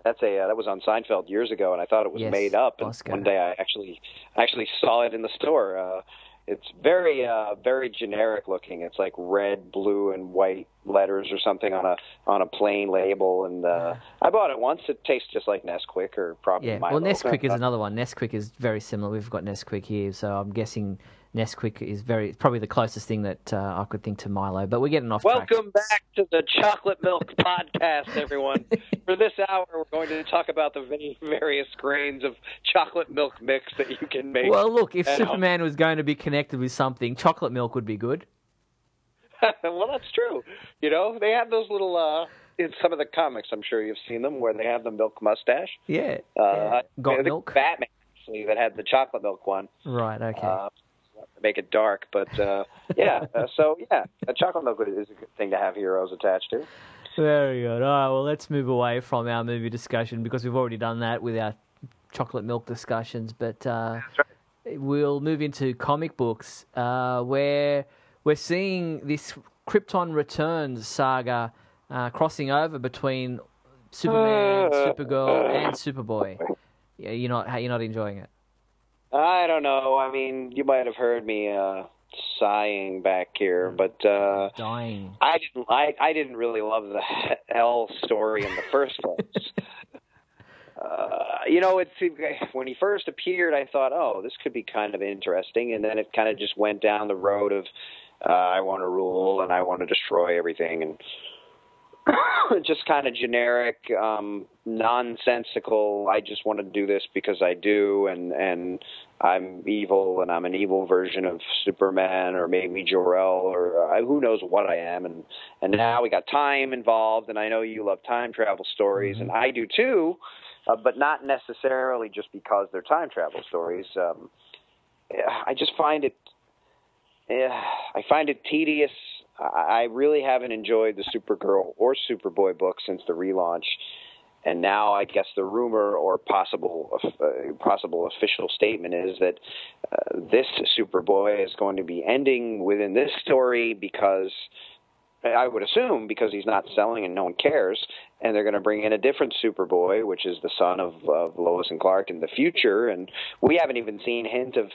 that's a uh, that was on Seinfeld years ago, and I thought it was Yes, made up. And Bosco. one day I actually actually saw it in the store. Uh, it's very uh, very generic looking. It's like red, blue, and white letters or something on a on a plain label. And uh, I bought it once. It tastes just like Nesquik or probably Yeah. Milo. Well, Nesquik is another one. Nesquik is very similar. We've got Nesquik here, so I'm guessing Nesquik is very probably the closest thing that uh, I could think to Milo. But we're getting off track. Welcome back to the Chocolate Milk Podcast, everyone. For this hour, we're going to talk about the various grains of chocolate milk mix that you can make. Well, look, if Superman was going to be connected with something, chocolate milk would be good. well, that's true. You know, they have those little uh in some of the comics. I'm sure you've seen them where they have the milk mustache. Yeah. Uh, yeah. Got milk. Batman actually that had the chocolate milk one. Right. Okay. Uh, make it dark, but uh, yeah. Uh, so yeah, a chocolate milk is a good thing to have heroes attached to. Very good. All right, well, let's move away from our movie discussion because we've already done that with our chocolate milk discussions. But uh, we'll move into comic books uh, where we're seeing this Krypton Returns saga uh, crossing over between Superman, Supergirl, and Superboy. Yeah, you're not you're not enjoying it. I don't know. I mean, you might have heard me uh, sighing back here, but uh, Dying. I didn't. I I didn't really love the H'El story in the first place. uh, you know, it's when he first appeared, I thought, oh, this could be kind of interesting, and then it kind of just went down the road of uh, I want to rule and I want to destroy everything, and just kind of generic, um, nonsensical. I just want to do this because I do, and and I'm evil, and I'm an evil version of Superman, or maybe Jor El, or uh, who knows what I am. And and now we got time involved, and I know you love time travel stories, and I do too, uh, but not necessarily just because they're time travel stories. Um, I just find it. Yeah, I find it tedious. I really haven't enjoyed the Supergirl or Superboy book since the relaunch, and now I guess the rumor or possible uh, possible official statement is that uh, this Superboy is going to be ending within this story because I would assume because he's not selling and no one cares, and they're going to bring in a different Superboy, which is the son of, of Lois and Clark in the future, and we haven't even seen hint of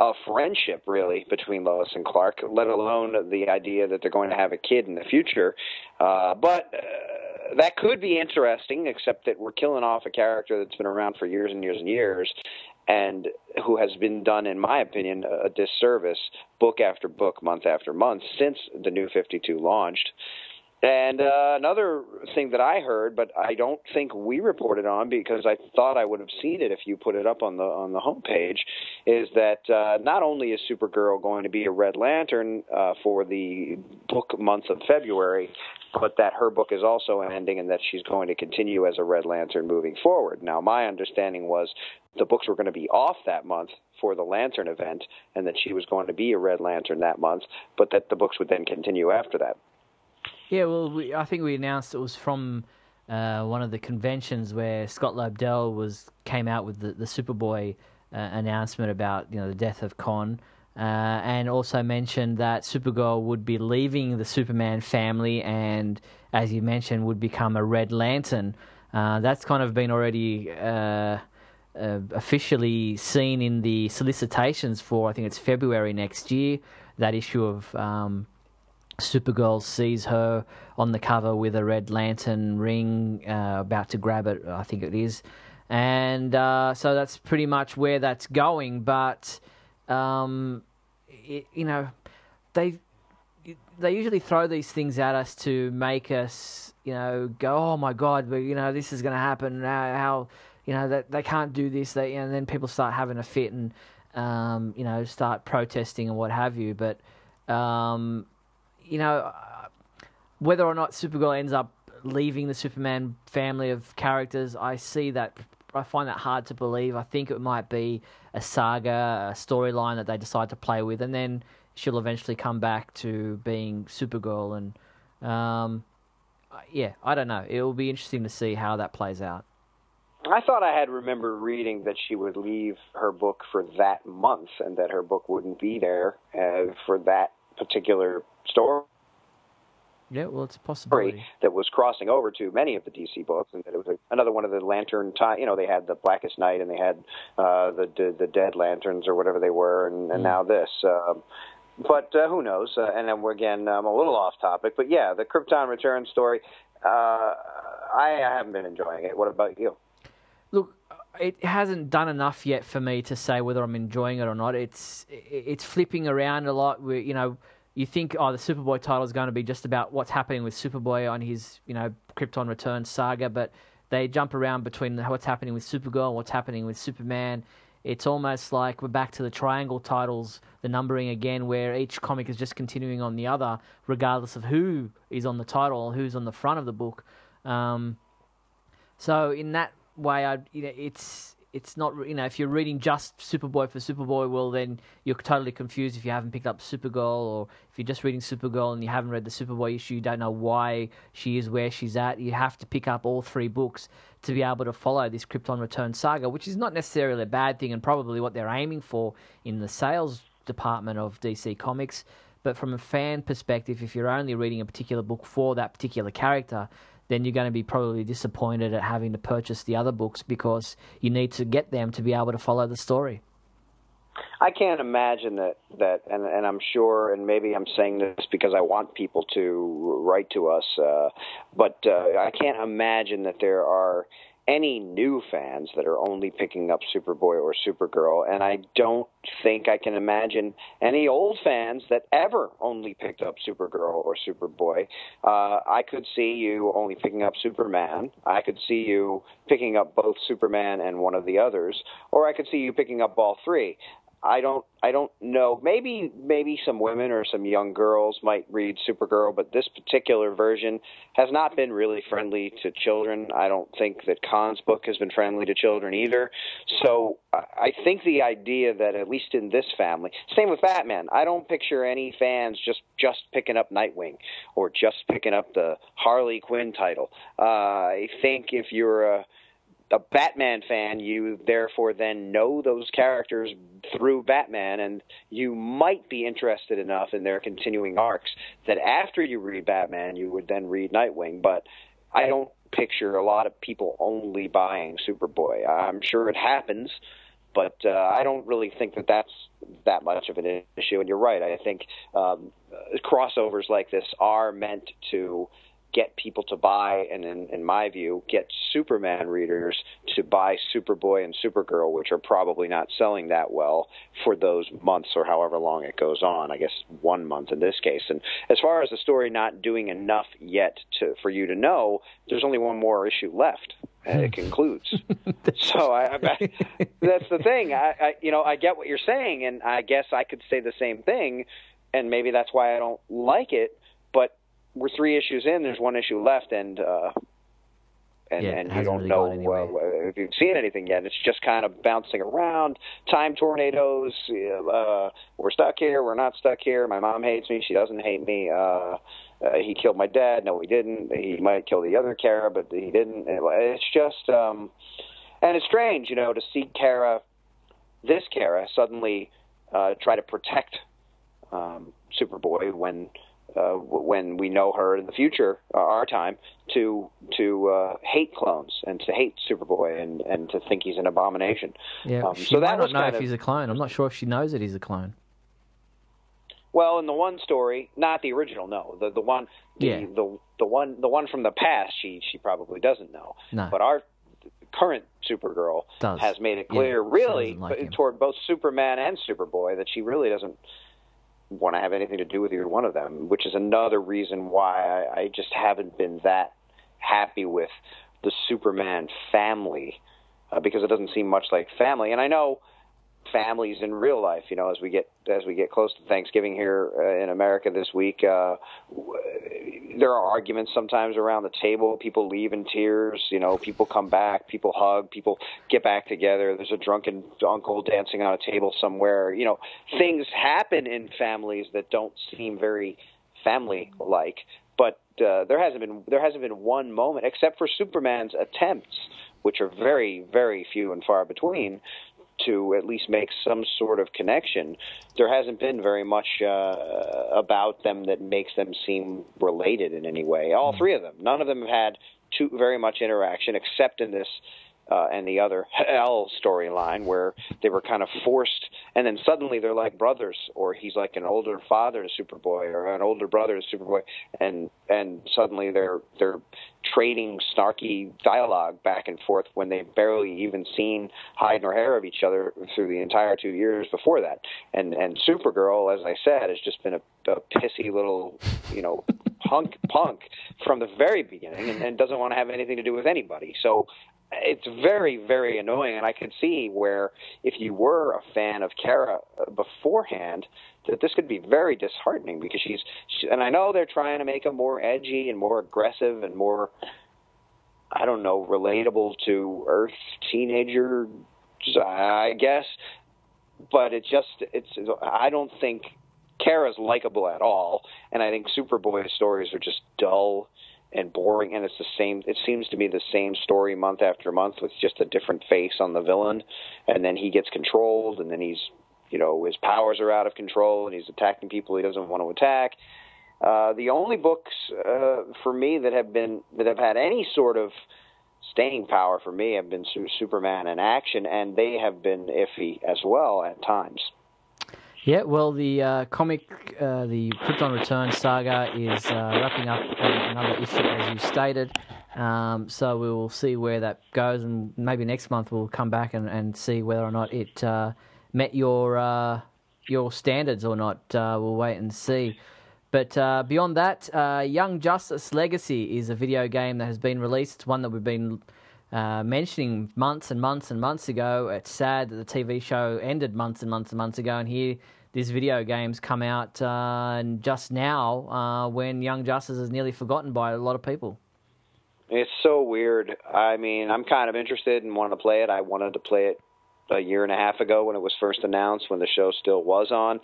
a friendship really between Lois and Clark, let alone the idea that they're going to have a kid in the future. Uh, but uh, that could be interesting, except that we're killing off a character that's been around for years and years and years, and who has been done, in my opinion, a disservice book after book, month after month since the New 52 launched. And uh, another thing that I heard, but I don't think we reported on because I thought I would have seen it if you put it up on the on the homepage, is that uh, not only is Supergirl going to be a Red Lantern uh, for the book month of February, but that her book is also ending and that she's going to continue as a Red Lantern moving forward. Now, my understanding was the books were going to be off that month for the Lantern event, and that she was going to be a Red Lantern that month, but that the books would then continue after that. Yeah, well, we, I think we announced it was from uh, one of the conventions where Scott Lobdell was came out with the, the Superboy uh, announcement about you know the death of Kon, uh, and also mentioned that Supergirl would be leaving the Superman family, and as you mentioned, would become a Red Lantern. Uh, that's kind of been already. Uh, uh, officially seen in the solicitations for I think it's February next year. That issue of um, Supergirl sees her on the cover with a red lantern ring, uh, about to grab it, I think it is. And uh, so that's pretty much where that's going. But, um, it, you know, they they usually throw these things at us to make us, you know, go, oh my God, but, you know, this is going to happen. How, how, you know, that they, can't do this. They, and then people start having a fit and, um, you know, start protesting and what have you. But, um, you know, whether or not Supergirl ends up leaving the Superman family of characters, I see that. I find that hard to believe. I think it might be a saga, a storyline that they decide to play with, and then she'll eventually come back to being Supergirl. And um, yeah, I don't know. It will be interesting to see how that plays out. I thought I had remembered reading that she would leave her book for that month, and that her book wouldn't be there uh, for that particular story. Yeah, well, it's a possibility that was crossing over to many of the DC books, and that it was a, another one of the Lantern time. You know, they had the Blackest Night, and they had uh, the, the the Dead Lanterns or whatever they were, and, and mm. now this. Um, but uh, who knows? Uh, and then we're, again, I'm a little off topic, but yeah, the Krypton Return story. Uh, I, I haven't been enjoying it. What about you? Look, it hasn't done enough yet for me to say whether I'm enjoying it or not. It's it's flipping around a lot. We, you know you think, oh, the Superboy title is going to be just about what's happening with Superboy on his, you know, Krypton Return saga, but they jump around between what's happening with Supergirl what's happening with Superman. It's almost like we're back to the triangle titles, the numbering again, where each comic is just continuing on the other, regardless of who is on the title or who's on the front of the book. Um, so in that way, I, you know, it's it's not you know if you're reading just Superboy for Superboy, well then you're totally confused if you haven't picked up Supergirl, or if you're just reading Supergirl and you haven't read the Superboy issue, you don't know why she is where she's at. You have to pick up all three books to be able to follow this Krypton Return saga, which is not necessarily a bad thing, and probably what they're aiming for in the sales department of DC Comics. But from a fan perspective, if you're only reading a particular book for that particular character, then you're going to be probably disappointed at having to purchase the other books because you need to get them to be able to follow the story. I can't imagine that that, and, and I'm sure, and maybe I'm saying this because I want people to write to us, uh, but uh, I can't imagine that there are any new fans that are only picking up Superboy or Supergirl, and I don't think I can imagine any old fans that ever only picked up Supergirl or Superboy. Uh, I could see you only picking up Superman. I could see you picking up both Superman and one of the others, or I could see you picking up all three. I don't I don't know. Maybe maybe some women or some young girls might read Supergirl, but this particular version has not been really friendly to children. I don't think that Kon's book has been friendly to children either. So I think the idea that at least in this family, same with Batman. I don't picture any fans just just picking up Nightwing or just picking up the Harley Quinn title. Uh, I think if you're a a Batman fan, you therefore then know those characters through Batman, and you might be interested enough in their continuing arcs that after you read Batman, you would then read Nightwing. But I don't picture a lot of people only buying Superboy. I'm sure it happens, but uh, I don't really think that that's that much of an issue. And you're right. I think um, crossovers like this are meant to get people to buy, and in, in my view, get Superman readers to buy Superboy and Supergirl, which are probably not selling that well for those months or however long it goes on. I guess one month in this case. And as far as the story not doing enough yet to for you to know, there's only one more issue left and it concludes. so I, I, that's the thing. I, I, you know, I get what you're saying, and I guess I could say the same thing, and maybe that's why I don't like it. But we're three issues in. There's one issue left, and uh, and, Yeah, and you don't really know anywhere. uh, if you've seen anything yet. It's just kind of bouncing around. Time tornadoes. Uh, we're stuck here. We're not stuck here. My mom hates me. She doesn't hate me. Uh, uh, he killed my dad. No, he didn't. He might kill the other Kara, but he didn't. It's just, um, and it's strange, you know, to see Kara, this Kara, suddenly uh, try to protect um, Superboy when uh, when we know her in the future, uh, our time, to to uh, hate clones and to hate Superboy and and to think he's an abomination. Yeah, Um, she so might that not know if of- he's a clone. I'm not sure if she knows that he's a clone. Well, in the one story, not the original, no. The the one the Yeah. the the one the one from the past, she she probably doesn't know. No. But our current Supergirl Does. has made it clear, she really, like toward both Superman and Superboy, that she really doesn't want to have anything to do with either one of them. Which is another reason why I, I just haven't been that happy with the Superman family, uh, because it doesn't seem much like family. And I know families in real life. You know, as we get as we get close to Thanksgiving here uh, in America this week, uh, w- there are arguments sometimes around the table. People leave in tears. You know, people come back. People hug. People get back together. There's a drunken uncle dancing on a table somewhere. You know, things happen in families that don't seem very family like. But uh, there hasn't been there hasn't been one moment except for Superman's attempts, which are very very few and far between, to at least make some sort of connection. There hasn't been very much uh, about them that makes them seem related in any way. All three of them, none of them have had too very much interaction, except in this uh, and the other L storyline where they were kind of forced, and then suddenly they're like brothers, or he's like an older father to Superboy, or an older brother to Superboy, and and suddenly they're they're trading snarky dialogue back and forth when they've barely even seen hide nor hair of each other through the entire two years before that. And and Supergirl, as I said, has just been a, a pissy little, you know, punk punk from the very beginning, and, and doesn't want to have anything to do with anybody. So it's very very annoying, and I can see where if you were a fan of Kara uh, beforehand. That this could be very disheartening because she's, she, and I know they're trying to make her more edgy and more aggressive and more I don't know, relatable to Earth teenager, I guess. But it just, it's, I don't think Kara's likable at all, and I think Superboy's stories are just dull and boring, and it's the same. It seems to be the same story month after month with just a different face on the villain, and then he gets controlled, and then he's, you know, his powers are out of control, and he's attacking people he doesn't want to attack. Uh, the only books uh, for me that have been that have had any sort of staying power for me have been Su- Superman and Action, and they have been iffy as well at times. Yeah, well, the uh, comic, uh, the Krypton Return saga is uh, wrapping up another issue, as you stated. Um, so we will see where that goes, and maybe next month we'll come back and, and see whether or not it uh, met your uh, your standards or not. Uh, we'll wait and see. But beyond that, Young Justice Legacy is a video game that has been released. It's one that we've been uh, mentioning months and months and months ago. It's sad that the TV show ended months and months and months ago, and here this video game's come out uh, and just now uh, when Young Justice is nearly forgotten by a lot of people. It's so weird. I mean, I'm kind of interested and want to play it. I wanted to play it a year and a half ago when it was first announced, when the show still was on.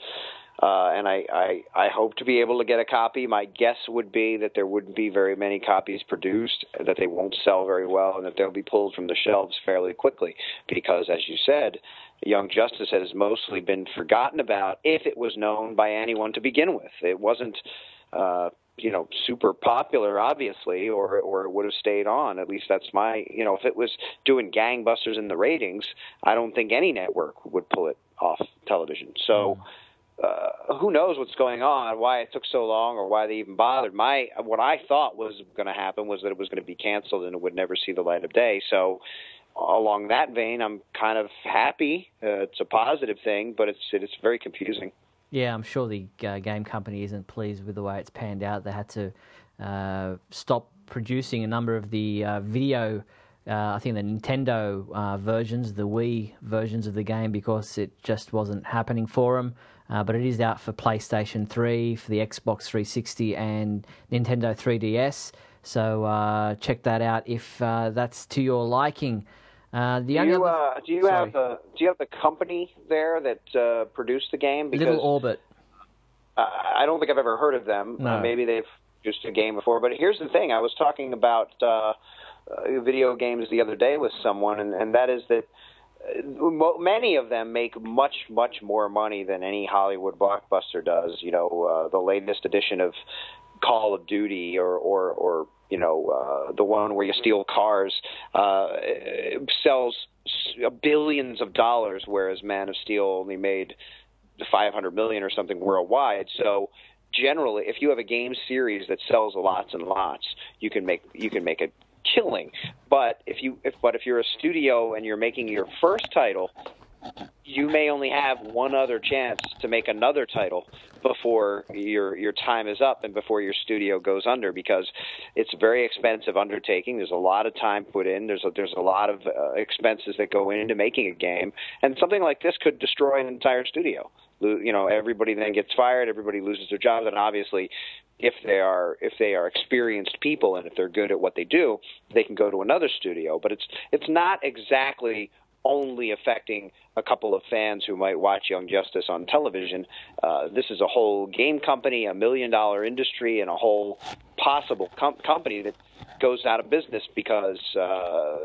Uh, and I, I, I hope to be able to get a copy. My guess would be that there wouldn't be very many copies produced, that they won't sell very well, and that they'll be pulled from the shelves fairly quickly. Because, as you said, Young Justice has mostly been forgotten about if it was known by anyone to begin with. It wasn't. Uh, you know, super popular, obviously, or or it would have stayed on. At least that's my, you know, if it was doing gangbusters in the ratings, I don't think any network would pull it off television. So, uh, who knows what's going on, why it took so long, or why they even bothered. My what I thought was going to happen was that it was going to be canceled and it would never see the light of day. So, along that vein, I'm kind of happy. Uh, it's a positive thing, but it's it's very confusing. Yeah, I'm sure the uh, game company isn't pleased with the way it's panned out. They had to uh, stop producing a number of the uh, video. Uh, I think the Nintendo uh, versions, the Wii versions of the game, because it just wasn't happening for them. Uh, but it is out for PlayStation 3, for the Xbox 360, and Nintendo 3DS. So check that out if that's to your liking. Uh, the do you, other, uh, do you have the do you have the company there that uh, produced the game? Because Little Orbit. I don't think I've ever heard of them. No. maybe they've produced a game before. But here's the thing: I was talking about uh, uh, video games the other day with someone, and, and that is that uh, many of them make much much more money than any Hollywood blockbuster does. You know, uh, the latest edition of Call of Duty or or, or you know uh, the one where you steal cars uh, sells billions of dollars, whereas Man of Steel only made 500 million or something worldwide. So generally, if you have a game series that sells lots and lots, you can make you can make a killing. But if you if but if you're a studio and you're making your first title, you may only have one other chance to make another title before your your time is up and before your studio goes under because it's a very expensive undertaking. There's a lot of time put in. There's a, there's a lot of uh, expenses that go into making a game, and something like this could destroy an entire studio. You know, everybody then gets fired. Everybody loses their jobs, and obviously, if they are if they are experienced people and if they're good at what they do, they can go to another studio. But it's it's not exactly only affecting a couple of fans who might watch Young Justice on television. Uh, this is a whole game company, a million dollar industry, and a whole possible com- company that goes out of business because uh,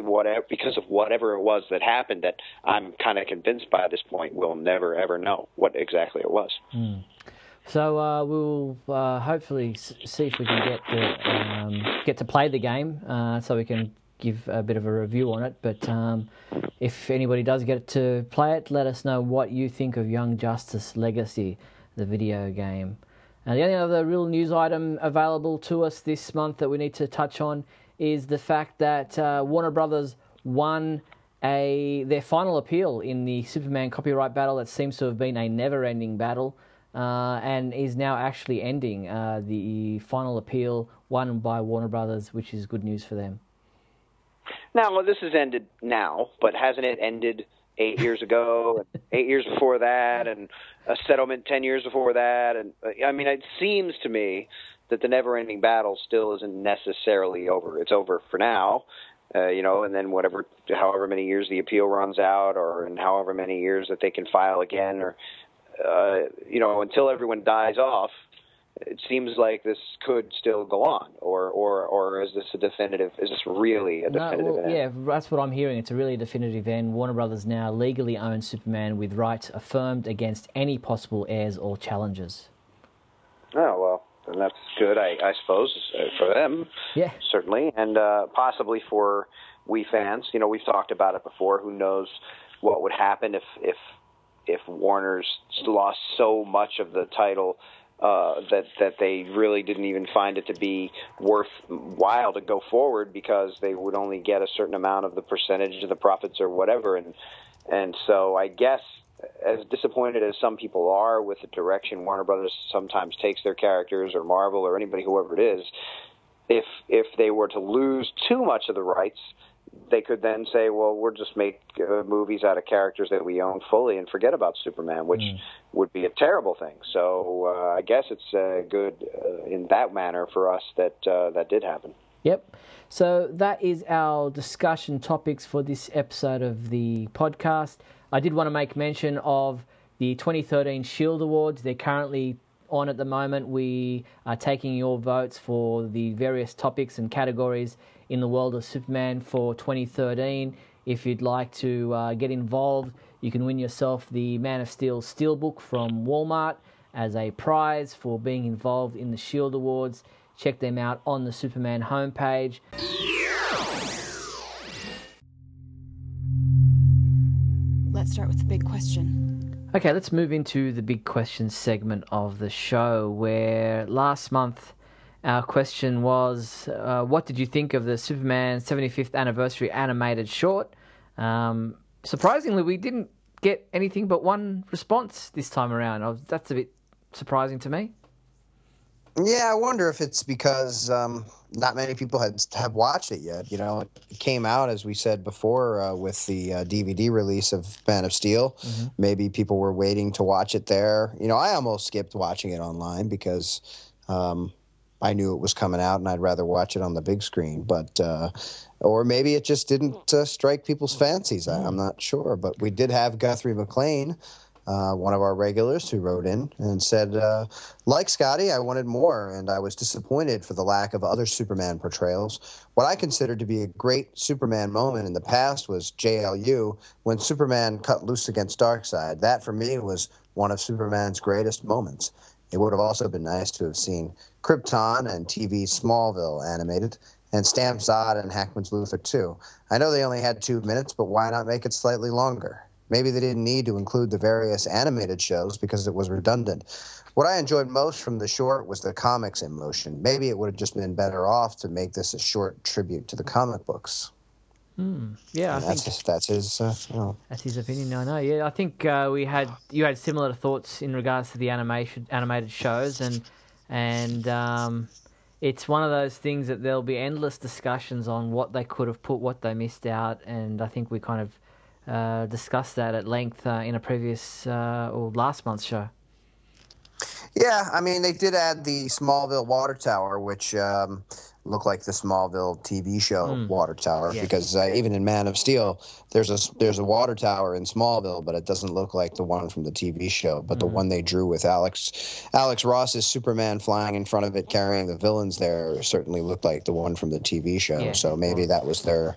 whatever because of whatever it was that happened. That I'm kind of convinced by this point we'll never ever know what exactly it was. Mm. So uh, we'll uh, hopefully see if we can get to, um, get to play the game, uh, so we can give a bit of a review on it. But um, if anybody does get to play it, let us know what you think of Young Justice Legacy, the video game. And the only other real news item available to us this month that we need to touch on is the fact that uh, Warner Brothers won a their final appeal in the Superman copyright battle that seems to have been a never-ending battle. Uh, and is now actually ending uh, the final appeal won by Warner Brothers, which is good news for them. Now, well, this has ended now, but hasn't it ended eight years ago, and eight years before that, and a settlement ten years before that? And I mean, it seems to me that the never-ending battle still isn't necessarily over. It's over for now, uh, you know, and then whatever, however many years the appeal runs out, or in however many years that they can file again, or uh, you know, until everyone dies off, it seems like this could still go on, or or or is this a definitive? Is this really a definitive no, well, end? Yeah, that's what I'm hearing. It's a really definitive end. Warner Brothers now legally owns Superman with rights affirmed against any possible heirs or challengers. Oh well, then that's good, I, I suppose, uh, for them. Yeah, certainly, and uh, possibly for we fans. You know, we've talked about it before. Who knows what would happen if if if Warner's lost so much of the title uh, that that they really didn't even find it to be worthwhile to go forward because they would only get a certain amount of the percentage of the profits or whatever, and and so I guess as disappointed as some people are with the direction Warner Brothers sometimes takes their characters or Marvel or anybody whoever it is, if if they were to lose too much of the rights they could then say, well, we'll just make uh, movies out of characters that we own fully and forget about Superman, which mm. would be a terrible thing. So uh, I guess it's uh, good uh, in that manner for us that uh, that did happen. Yep. So that is our discussion topics for this episode of the podcast. I did want to make mention of the 2013 Shield Awards. They're currently on at the moment. We are taking your votes for the various topics and categories in the world of Superman for 2013. If you'd like to uh, get involved, you can win yourself the Man of Steel Steelbook from Walmart as a prize for being involved in the Shield Awards. Check them out on the Superman homepage. Let's start with the big question. Okay, let's move into the big question segment of the show, where last month our question was, uh, "What did you think of the Superman 75th anniversary animated short?" Um, surprisingly, we didn't get anything but one response this time around. Was, that's a bit surprising to me. Yeah, I wonder if it's because um, not many people had have watched it yet. You know, it came out as we said before uh, with the uh, DVD release of Man of Steel. Mm-hmm. Maybe people were waiting to watch it there. You know, I almost skipped watching it online because um, I knew it was coming out and I'd rather watch it on the big screen. But uh, or maybe it just didn't uh, strike people's fancies. I, am not sure. But we did have Guthrie McLean uh, one of our regulars who wrote in and said, uh, like Scotty, I wanted more, and I was disappointed for the lack of other Superman portrayals. What I considered to be a great Superman moment in the past was JLU when Superman cut loose against Darkseid. That, for me, was one of Superman's greatest moments. It would have also been nice to have seen Krypton and TV Smallville animated, and Stamp Zod and Hackman's Luthor too. I know they only had two minutes, but why not make it slightly longer? Maybe they didn't need to include the various animated shows because it was redundant. What I enjoyed most from the short was the comics in motion. Maybe it would have just been better off to make this a short tribute to the comic books. Hmm. Yeah, I that's think his, that's his. Uh, you know. That's his opinion. No, no. Yeah, I think uh, we had you had similar thoughts in regards to the animation animated shows, and and um, it's one of those things that there'll be endless discussions on what they could have put, what they missed out, and I think we kind of uh, discussed that at length uh, in a previous uh, or last month's show. Yeah, I mean they did add the Smallville water tower, which um, looked like the Smallville TV show mm. water tower. Yeah. Because uh, even in Man of Steel, there's a there's a water tower in Smallville, but it doesn't look like the one from the TV show. But mm. the hmm. one they drew with Alex Alex Ross's Superman flying in front of it, carrying the villains there, certainly looked like the one from the TV show. Yeah, so maybe that was their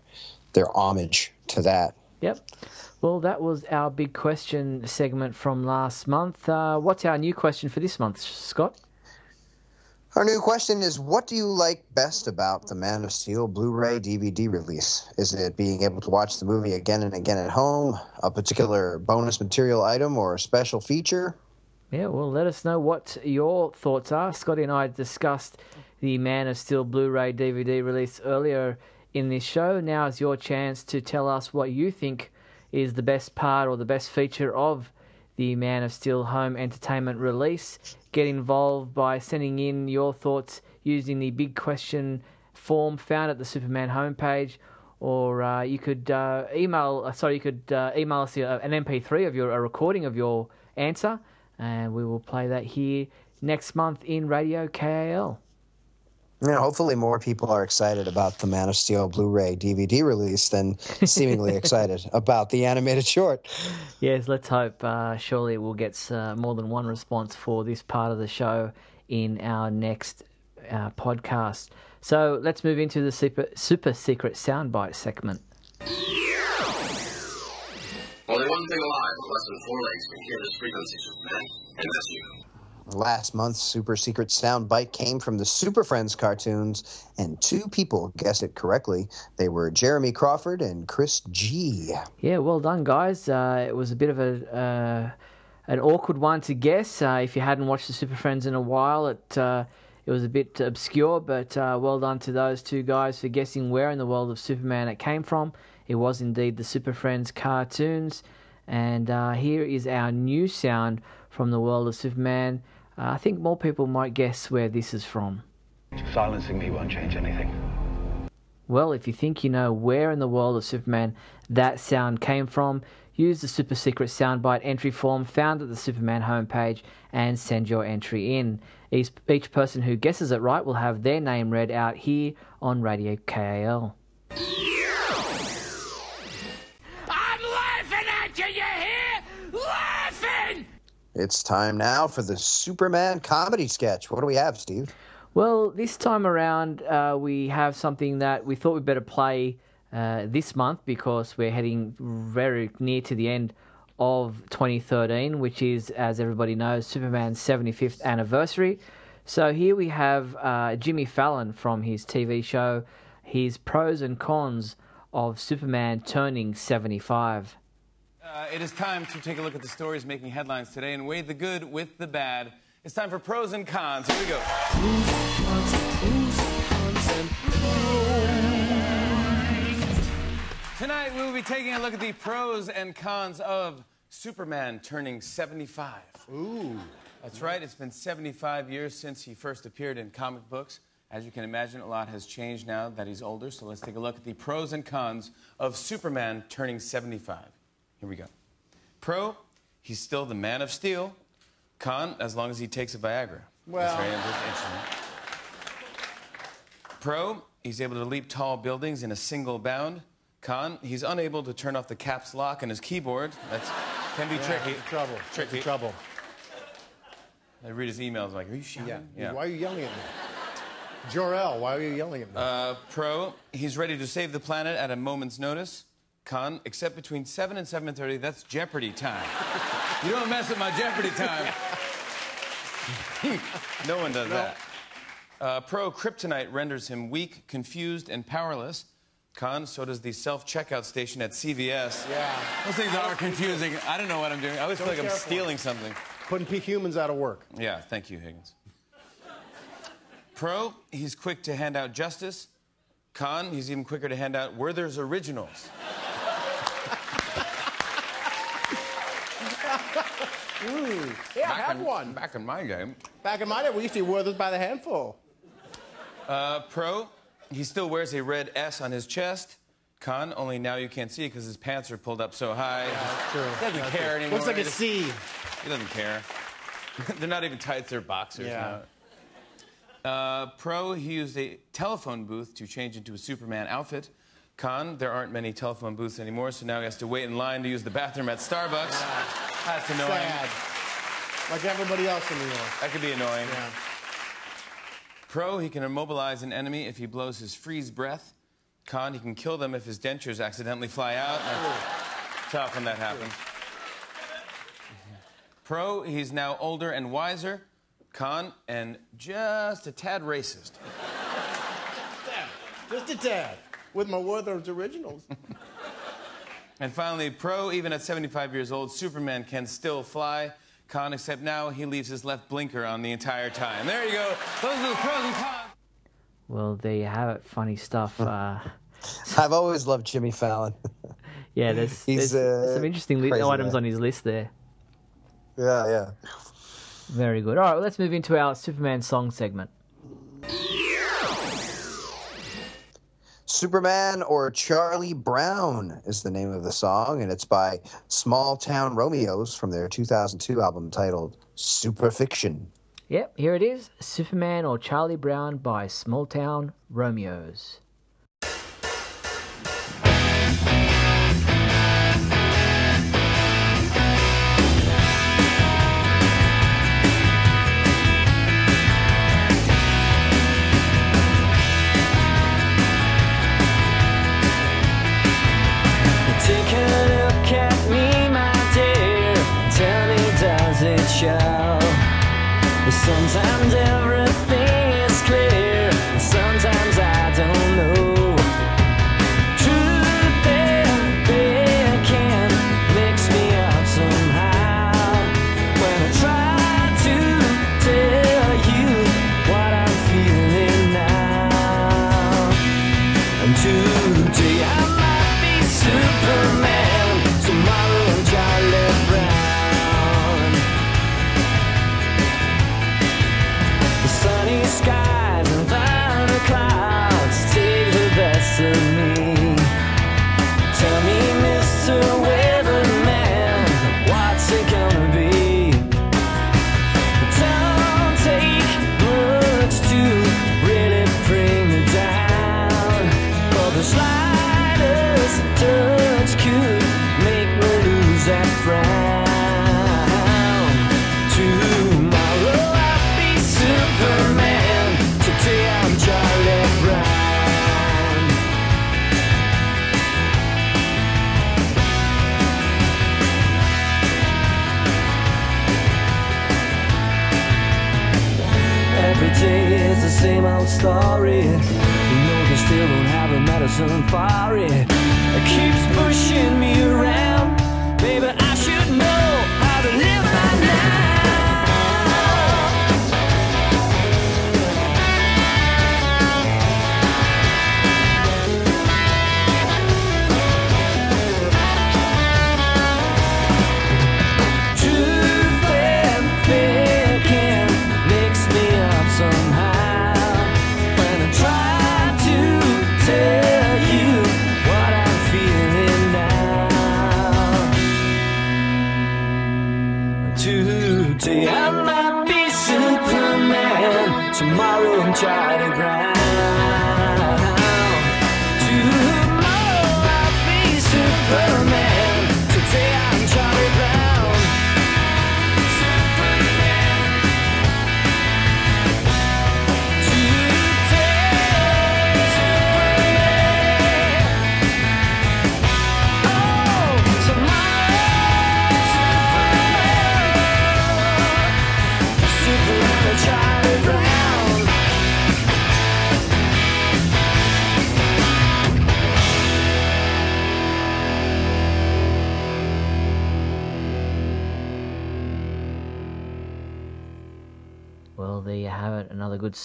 their homage to that. Yep. Well, that was our big question segment from last month. Uh, what's our new question for this month, Scott? Our new question is What do you like best about the Man of Steel Blu ray DVD release? Is it being able to watch the movie again and again at home, a particular bonus material item, or a special feature? Yeah, well, let us know what your thoughts are. Scotty and I discussed the Man of Steel Blu ray DVD release earlier in this show. Now is your chance to tell us what you think is the best part or the best feature of the Man of Steel home entertainment release. Get involved by sending in your thoughts using the big question form found at the Superman homepage, or uh, you could uh, email. Uh, sorry, you could uh, email us an MP3 of your a recording of your answer, and we will play that here next month in Radio KAL. You know, hopefully more people are excited about the Man of Steel Blu-ray DVD release than seemingly excited about the animated short. Yes, let's hope. Uh, surely we'll get uh, more than one response for this part of the show in our next uh, podcast. So let's move into the super super secret soundbite segment. Only one thing alive with less than four legs can hear this frequency, Superman, and that's you. Last month's super secret sound bite came from the Super Friends cartoons, and two people guessed it correctly. They were Jeremy Crawford and Chris G. Yeah, well done, guys. Uh, it was a bit of a uh, an awkward one to guess. Uh, if you hadn't watched the Super Friends in a while, it uh, it was a bit obscure, but uh, well done to those two guys for guessing where in the world of Superman it came from. It was indeed the Super Friends cartoons, and uh, here is our new sound from the world of Superman. Uh, I think more people might guess where this is from. Silencing me won't change anything. Well, if you think you know where in the world of Superman that sound came from, use the super secret soundbite entry form found at the Superman homepage and send your entry in. Each, each person who guesses it right will have their name read out here on Radio KAL. It's time now for the Superman comedy sketch. What do we have, Steve? Well, this time around, uh, we have something that we thought we'd better play uh, this month because we're heading very near to the end of 2013, which is, as everybody knows, Superman's 75th anniversary. So here we have uh, Jimmy Fallon from his TV show, his pros and cons of Superman turning 75. Uh, it is time to take a look at the stories making headlines today and weigh the good with the bad. It's time for pros and cons. Here we go. Tonight we will be taking a look at the pros and cons of Superman turning 75. Ooh. That's right, it's been 75 years since he first appeared in comic books. As you can imagine, a lot has changed now that he's older, so let's take a look at the pros and cons of Superman turning 75. Here we go. Pro, he's still the man of steel. Con, as long as he takes a Viagra. Well. That's very interesting. Pro, he's able to leap tall buildings in a single bound. Con, he's unable to turn off the caps lock on his keyboard. That can be tricky. That's trouble. Tricky. That's trouble. I read his emails like, are you shouting? Yeah. Why are you yelling at me? Jor-El, why are you yelling at me? Uh, pro, he's ready to save the planet at a moment's notice. Con, except between 7 and 7.30, that's Jeopardy time. you don't mess with my Jeopardy time. no one does that. Uh, pro, kryptonite renders him weak, confused, and powerless. Con, so does the self-checkout station at CVS. yeah. Those things are confusing. I don't know what I'm doing. I always feel Don't like I'm stealing something. Putting P humans out of work. Yeah, thank you, Higgins. Pro, he's quick to hand out justice. Con, he's even quicker to hand out Werther's originals. Yeah, I had one. Back in my game. Back in my day, we used to wear Werther's by the handful. Uh, pro, he still wears a red S on his chest. Con, only now you can't see because his pants are pulled up so high. That's true. Doesn't That's care true. anymore. Looks like a C. He. He doesn't care. they're not even tights, they're boxers Yeah. now. Uh, pro, he used a telephone booth to change into a Superman outfit. Con, there aren't many telephone booths anymore, so now he has to wait in line to use the bathroom at Starbucks. That's annoying. Sad. Like everybody else in New York. That could be annoying. Yeah. Pro, he can immobilize an enemy if he blows his freeze breath. Con, he can kill them if his dentures accidentally fly out. That's tough when that happens. Pro, he's now older and wiser. Con, and just a tad racist. Just a tad. With my Werther's originals. And finally, Pro, even at 75 years old, Superman can still fly. Con, except now he leaves his left blinker on the entire time. There you go. Those are the pros and cons. Well, there you have it. Funny stuff. Uh, I've always loved Jimmy Fallon. yeah, there's, there's uh, some interesting li- items man. on his list there. yeah, yeah. Very good. All right, well, let's move into our Superman song segment. Superman or Charlie Brown is the name of the song, and it's by Small Town Romeos from their 2002 album titled Superfiction. Yep, here it is Superman or Charlie Brown by Small Town Romeos. Sometimes story. You know they still don't have a medicine for it. It keeps pushing me around. Baby,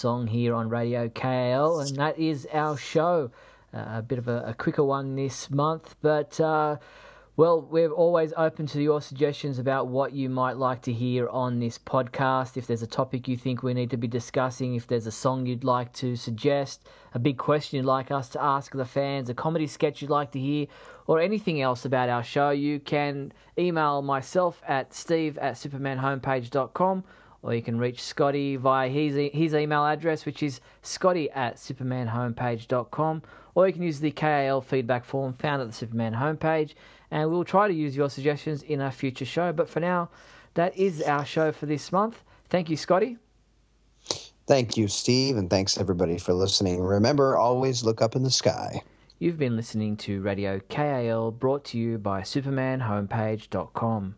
song here on Radio KAL, and that is our show. Uh, a bit of a, a quicker one this month, but uh, well, we're always open to your suggestions about what you might like to hear on this podcast. If there's a topic you think we need to be discussing, if there's a song you'd like to suggest, a big question you'd like us to ask the fans, a comedy sketch you'd like to hear, or anything else about our show, you can email myself at steve at supermanhomepage.com or you can reach Scotty via his, e- his email address, which is scotty at supermanhomepage.com, or you can use the KAL feedback form found at the Superman homepage, and we'll try to use your suggestions in a future show. But for now, that is our show for this month. Thank you, Scotty. Thank you, Steve, and thanks everybody for listening. Remember, always look up in the sky. You've been listening to Radio KAL brought to you by supermanhomepage.com.